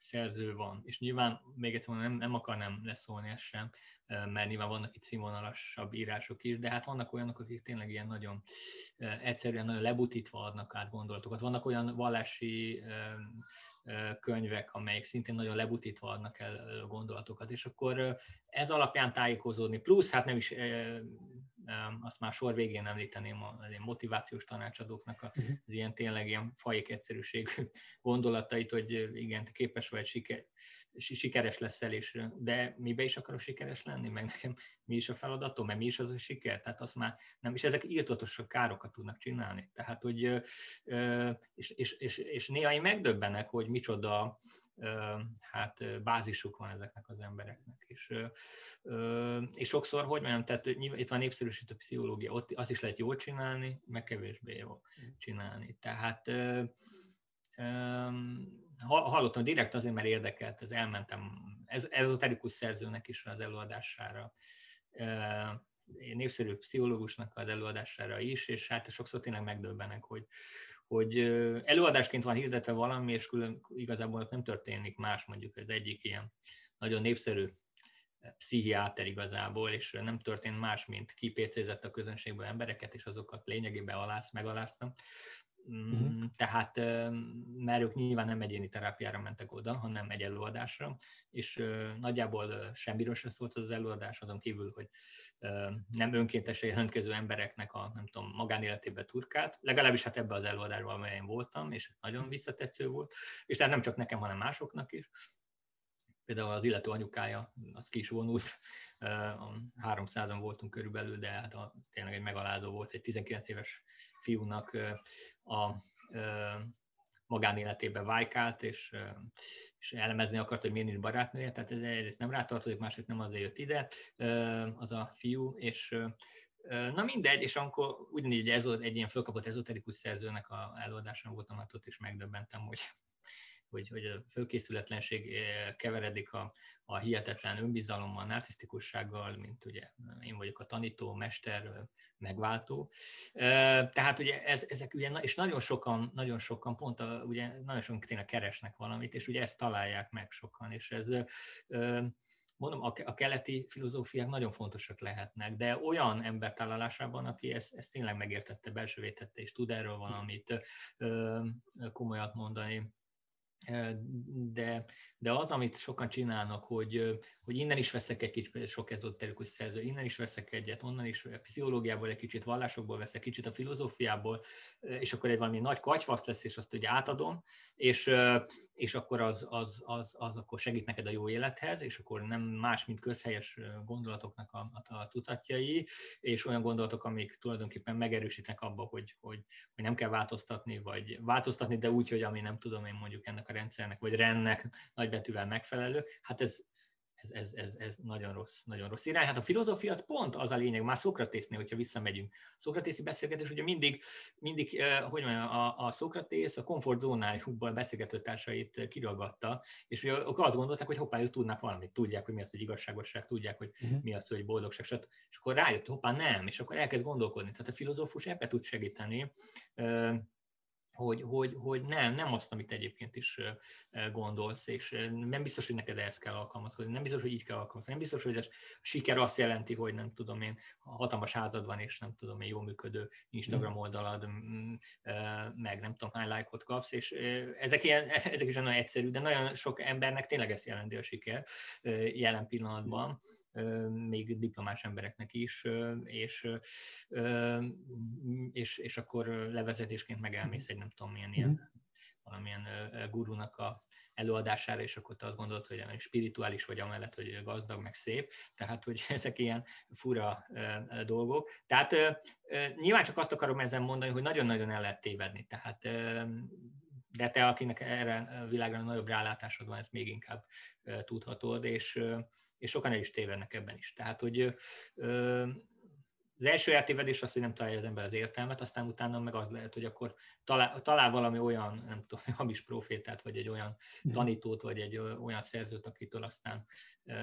szerző van. És nyilván, még egyszer nem, nem akarnám leszólni ezt sem, mert nyilván vannak itt színvonalasabb írások is, de hát vannak olyanok, akik tényleg ilyen nagyon egyszerűen, nagyon lebutítva adnak át gondolatokat. Vannak olyan vallási könyvek, amelyek szintén nagyon lebutítva adnak el gondolatokat, és akkor ez alapján tájékozódni. Plusz, hát nem is azt már sor végén említeném a motivációs tanácsadóknak mhm. az ilyen tényleg ilyen fajék egyszerűségű (laughs) gondolatait, hogy igen, te képes vagy siker, sikeres leszel, és, de mibe is akarok sikeres lenni, meg nekem mi is a feladatom, mert mi is az a siker, tehát azt már nem, és ezek írtatosak károkat tudnak csinálni. Tehát, hogy, és, és, és, és néha én megdöbbenek, hogy micsoda hát bázisuk van ezeknek az embereknek. És, és sokszor, hogy mondjam, tehát itt van népszerűsítő pszichológia, ott azt is lehet jól csinálni, meg kevésbé jól csinálni. Tehát hallottam direkt azért, mert érdekelt, ez elmentem ez, ezoterikus szerzőnek is az előadására, népszerű pszichológusnak az előadására is, és hát sokszor tényleg megdöbbenek, hogy, hogy előadásként van hirdetve valami, és külön igazából nem történik más, mondjuk ez egyik ilyen nagyon népszerű pszichiáter igazából, és nem történt más, mint kipécézett a közönségből embereket, és azokat lényegében alász, megaláztam. Uh-huh. Tehát, mert ők nyilván nem egyéni terápiára mentek oda, hanem egy előadásra, és nagyjából semmiről se szólt az előadás, azon kívül, hogy nem önkéntesen jelentkező embereknek a, nem tudom, magánéletébe turkált, legalábbis hát ebbe az előadásban, amelyen voltam, és nagyon visszatetsző volt, és tehát nem csak nekem, hanem másoknak is. Például az illető anyukája, az ki is vonult, 300-an voltunk körülbelül, de hát a, tényleg egy megalázó volt, egy 19 éves fiúnak a magánéletébe vájkált, és, és elemezni akart, hogy miért nincs barátnője, tehát ez egyrészt nem rátartozik, másrészt nem azért jött ide az a fiú, és Na mindegy, és akkor ugyanígy ez, egy ilyen fölkapott ezoterikus szerzőnek a előadásán voltam, hát ott is megdöbbentem, hogy hogy, hogy a fölkészületlenség keveredik a, a hihetetlen önbizalommal, narcisztikussággal, mint ugye én vagyok a tanító, mester, megváltó. Tehát ugye ez, ezek ugye, és nagyon sokan, nagyon sokan pont a, ugye nagyon sokan tényleg keresnek valamit, és ugye ezt találják meg sokan, és ez mondom, a keleti filozófiák nagyon fontosak lehetnek, de olyan ember találásában, aki ezt, ezt tényleg megértette, belsővé tette, és tud erről valamit komolyat mondani, de, de az, amit sokan csinálnak, hogy, hogy innen is veszek egy kicsit, sok ezoterikus szerző, innen is veszek egyet, onnan is, a pszichológiából egy kicsit, vallásokból veszek, kicsit a filozófiából, és akkor egy valami nagy kacsvasz lesz, és azt ugye átadom, és, és akkor az, az, az, az, akkor segít neked a jó élethez, és akkor nem más, mint közhelyes gondolatoknak a, a tudatjai, és olyan gondolatok, amik tulajdonképpen megerősítenek abba, hogy, hogy, hogy nem kell változtatni, vagy változtatni, de úgy, hogy ami nem tudom én mondjuk ennek a rendszernek, vagy rendnek nagybetűvel megfelelő, hát ez, ez, ez, ez, ez nagyon rossz, nagyon rossz irány. Hát a filozófia az pont az a lényeg, már Szokratésznél, hogyha visszamegyünk. Szokratészi beszélgetés ugye mindig, mindig eh, hogy mondjam, a, a Szokratész a komfortzónájukban beszélgető társait kiragadta, és ugye ők azt gondolták, hogy hoppá, ők tudnak valamit, tudják, hogy mi az, hogy igazságosság, tudják, hogy uh-huh. mi az, hogy boldogság, stb. És akkor rájött, hoppá, nem, és akkor elkezd gondolkodni. Tehát a filozófus ebbe tud segíteni, eh, hogy, hogy, hogy nem, nem azt, amit egyébként is gondolsz, és nem biztos, hogy neked ehhez kell alkalmazkodni, nem biztos, hogy így kell alkalmazkodni, nem biztos, hogy a siker azt jelenti, hogy nem tudom én, hatalmas házad van, és nem tudom én, jól működő Instagram mhm. oldalad, meg nem tudom hány lájkot kapsz, és ezek, ilyen, (laughs) ezek is nagyon egyszerű, de nagyon sok embernek tényleg ezt jelenti a siker jelen pillanatban még diplomás embereknek is, és, és, és akkor levezetésként megelmész egy nem tudom milyen ilyen, mhm. valamilyen gurunak a előadására, és akkor te azt gondolod, hogy spirituális vagy amellett, hogy gazdag, meg szép, tehát hogy (laughs) ezek ilyen fura dolgok. Tehát nyilván csak azt akarom ezen mondani, hogy nagyon-nagyon el lehet tévedni, tehát de te, akinek erre a világra nagyobb rálátásod van, ezt még inkább tudhatod, és, és sokan el is tévednek ebben is. Tehát, hogy az első eltévedés az, hogy nem találja az ember az értelmet, aztán utána meg az lehet, hogy akkor talál, talál valami olyan, nem tudom, (laughs) hamis profétát, vagy egy olyan mhm. tanítót, vagy egy olyan szerzőt, akitől aztán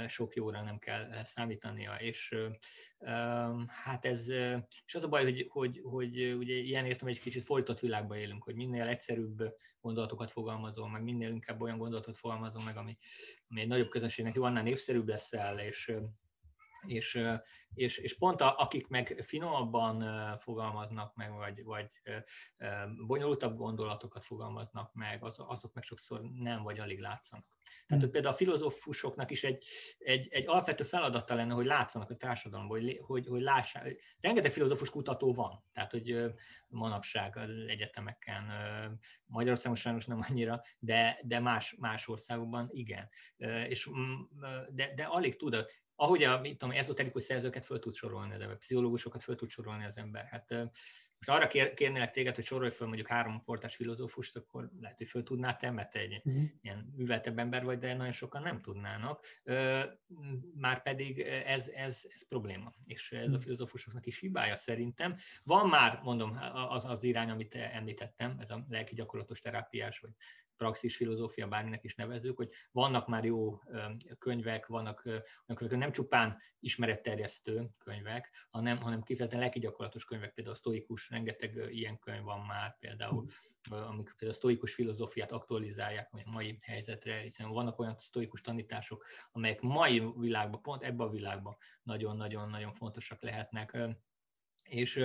sok jóra nem kell számítania. És hát ez, és az a baj, hogy, hogy, hogy ugye ilyen értem egy kicsit folytott világban élünk, hogy minél egyszerűbb gondolatokat fogalmazom, meg minél inkább olyan gondolatot fogalmazom meg, ami, ami egy nagyobb közönségnek jó, annál népszerűbb leszel, és és, és, és pont a, akik meg finomabban fogalmaznak meg, vagy, vagy bonyolultabb gondolatokat fogalmaznak meg, az, azok meg sokszor nem vagy alig látszanak. Tehát hogy például a filozófusoknak is egy, egy, egy alapvető feladata lenne, hogy látszanak a társadalomban, hogy, hogy, hogy lássák. Rengeteg filozófus kutató van, tehát hogy manapság az egyetemeken, Magyarországon sajnos nem annyira, de, de más, más országokban igen. És, de, de alig tud ahogy a, mit tudom, ezoterikus szerzőket föl tud sorolni, de a pszichológusokat föl tud sorolni az ember. Hát most arra kér, kérnélek téged, hogy sorolj föl mondjuk három portás filozófust, akkor lehet, hogy föl tudnád te, mert egy uh-huh. ilyen műveltebb ember vagy, de nagyon sokan nem tudnának. Már pedig ez, ez, ez probléma, és ez a mhm. filozófusoknak is hibája szerintem. Van már, mondom, az, az irány, amit említettem, ez a lelki gyakorlatos terápiás, vagy praxis filozófia, bárminek is nevezzük, hogy vannak már jó könyvek, vannak olyan könyvek, nem csupán ismeretterjesztő könyvek, hanem, hanem kifejezetten lelki gyakorlatos könyvek, például a sztoikus, rengeteg ilyen könyv van már, például, amik például a sztoikus filozófiát aktualizálják a mai helyzetre, hiszen vannak olyan sztoikus tanítások, amelyek mai világban, pont ebben a világban nagyon-nagyon-nagyon fontosak lehetnek és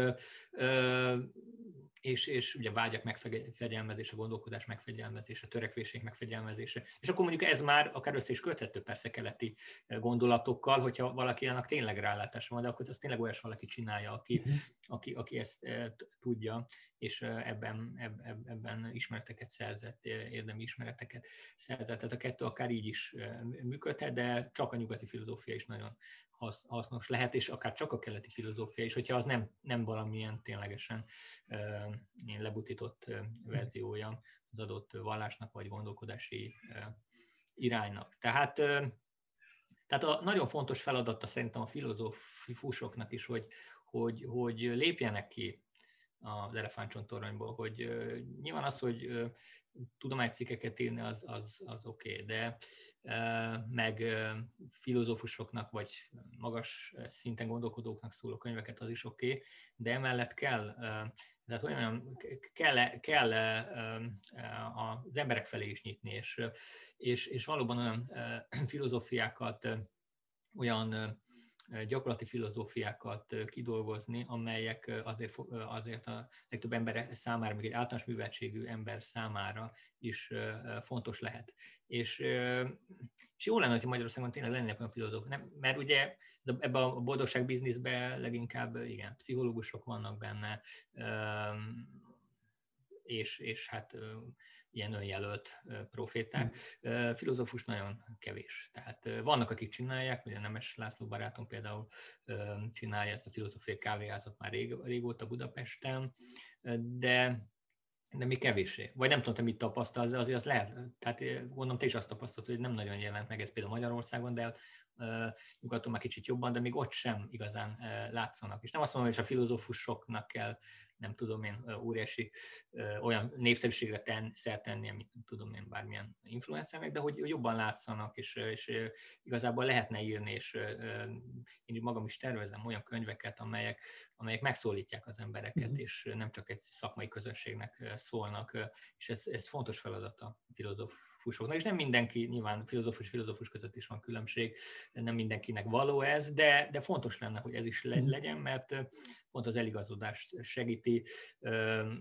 és, és ugye vágyak megfegyelmezése, gondolkodás megfegyelmezése, törekvésék megfegyelmezése. És akkor mondjuk ez már akár össze is köthető persze keleti eh, gondolatokkal, hogyha valaki annak tényleg rálátása van, de akkor azt tényleg olyas valaki csinálja, aki, uh-huh. aki, aki ezt e, tudja, és eh, ebben, eb, ebben ismereteket szerzett, érdemi ismereteket szerzett. Tehát a kettő akár így is működhet, de csak a nyugati filozófia is nagyon hasznos lehet, és akár csak a keleti filozófia is, hogyha az nem, nem valamilyen ténylegesen uh, lebutított verziója az adott vallásnak vagy gondolkodási iránynak. Tehát, tehát a nagyon fontos feladata szerintem a filozófusoknak is, hogy, hogy, hogy lépjenek ki az elefántcsontoronyból, hogy nyilván az, hogy tudománycikkeket írni, az, az, az oké, okay, de meg filozófusoknak, vagy magas szinten gondolkodóknak szóló könyveket, az is oké, okay, de emellett kell, tehát olyan kell, kell az emberek felé is nyitni, és, és, és valóban olyan (clears throat) filozófiákat, olyan gyakorlati filozófiákat kidolgozni, amelyek azért, azért a legtöbb ember számára, még egy általános műveltségű ember számára is fontos lehet. És, és jó lenne, hogy Magyarországon tényleg lennének olyan filozófok, nem, mert ugye ebben a boldogság bizniszben leginkább igen, pszichológusok vannak benne, és, és hát ilyen önjelölt proféták. Hm. Filozófus nagyon kevés. Tehát vannak, akik csinálják, ugye Nemes László barátom például csinálja ezt a filozófiai kávéházat már rég, régóta Budapesten, de de még kevésé. Vagy nem tudom, te mit tapasztalsz, de azért az lehet. Tehát gondolom, te is azt tapasztalod, hogy nem nagyon jelent meg ez például Magyarországon, de nyugaton már kicsit jobban, de még ott sem igazán látszanak. És nem azt mondom, hogy a filozófusoknak kell nem tudom én, óriási olyan népszerűségre ten, szert tenni, amit tudom én bármilyen influencernek, de hogy jobban látszanak, és, és igazából lehetne írni, és én magam is tervezem olyan könyveket, amelyek, amelyek megszólítják az embereket, uh-huh. és nem csak egy szakmai közönségnek szólnak, és ez, ez fontos feladat a filozófusoknak, és nem mindenki, nyilván filozófus filozófus között is van különbség, nem mindenkinek való ez, de, de fontos lenne, hogy ez is mhm. legyen, mert pont az eligazodást segíti.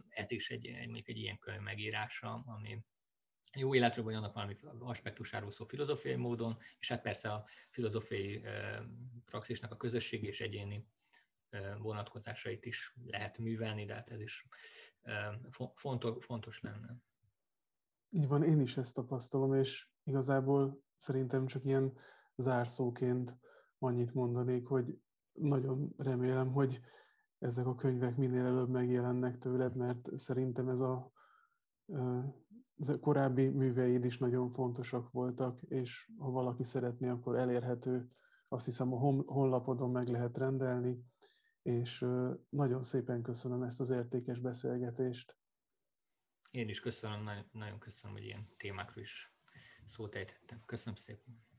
Ez is egy, mondjuk egy ilyen könyv megírása, ami jó életről, vagy annak valami aspektusáról szól filozófiai módon, és hát persze a filozófiai praxisnak a közösségi és egyéni vonatkozásait is lehet művelni, de hát ez is fontos, fontos lenne. Így van, én is ezt tapasztalom, és igazából szerintem csak ilyen zárszóként annyit mondanék, hogy nagyon remélem, hogy ezek a könyvek minél előbb megjelennek tőled, mert szerintem ez a, ez a korábbi műveid is nagyon fontosak voltak, és ha valaki szeretné, akkor elérhető, azt hiszem a honlapodon meg lehet rendelni, és nagyon szépen köszönöm ezt az értékes beszélgetést. Én is köszönöm, nagyon köszönöm, hogy ilyen témákról is szót ejtettem. Köszönöm szépen.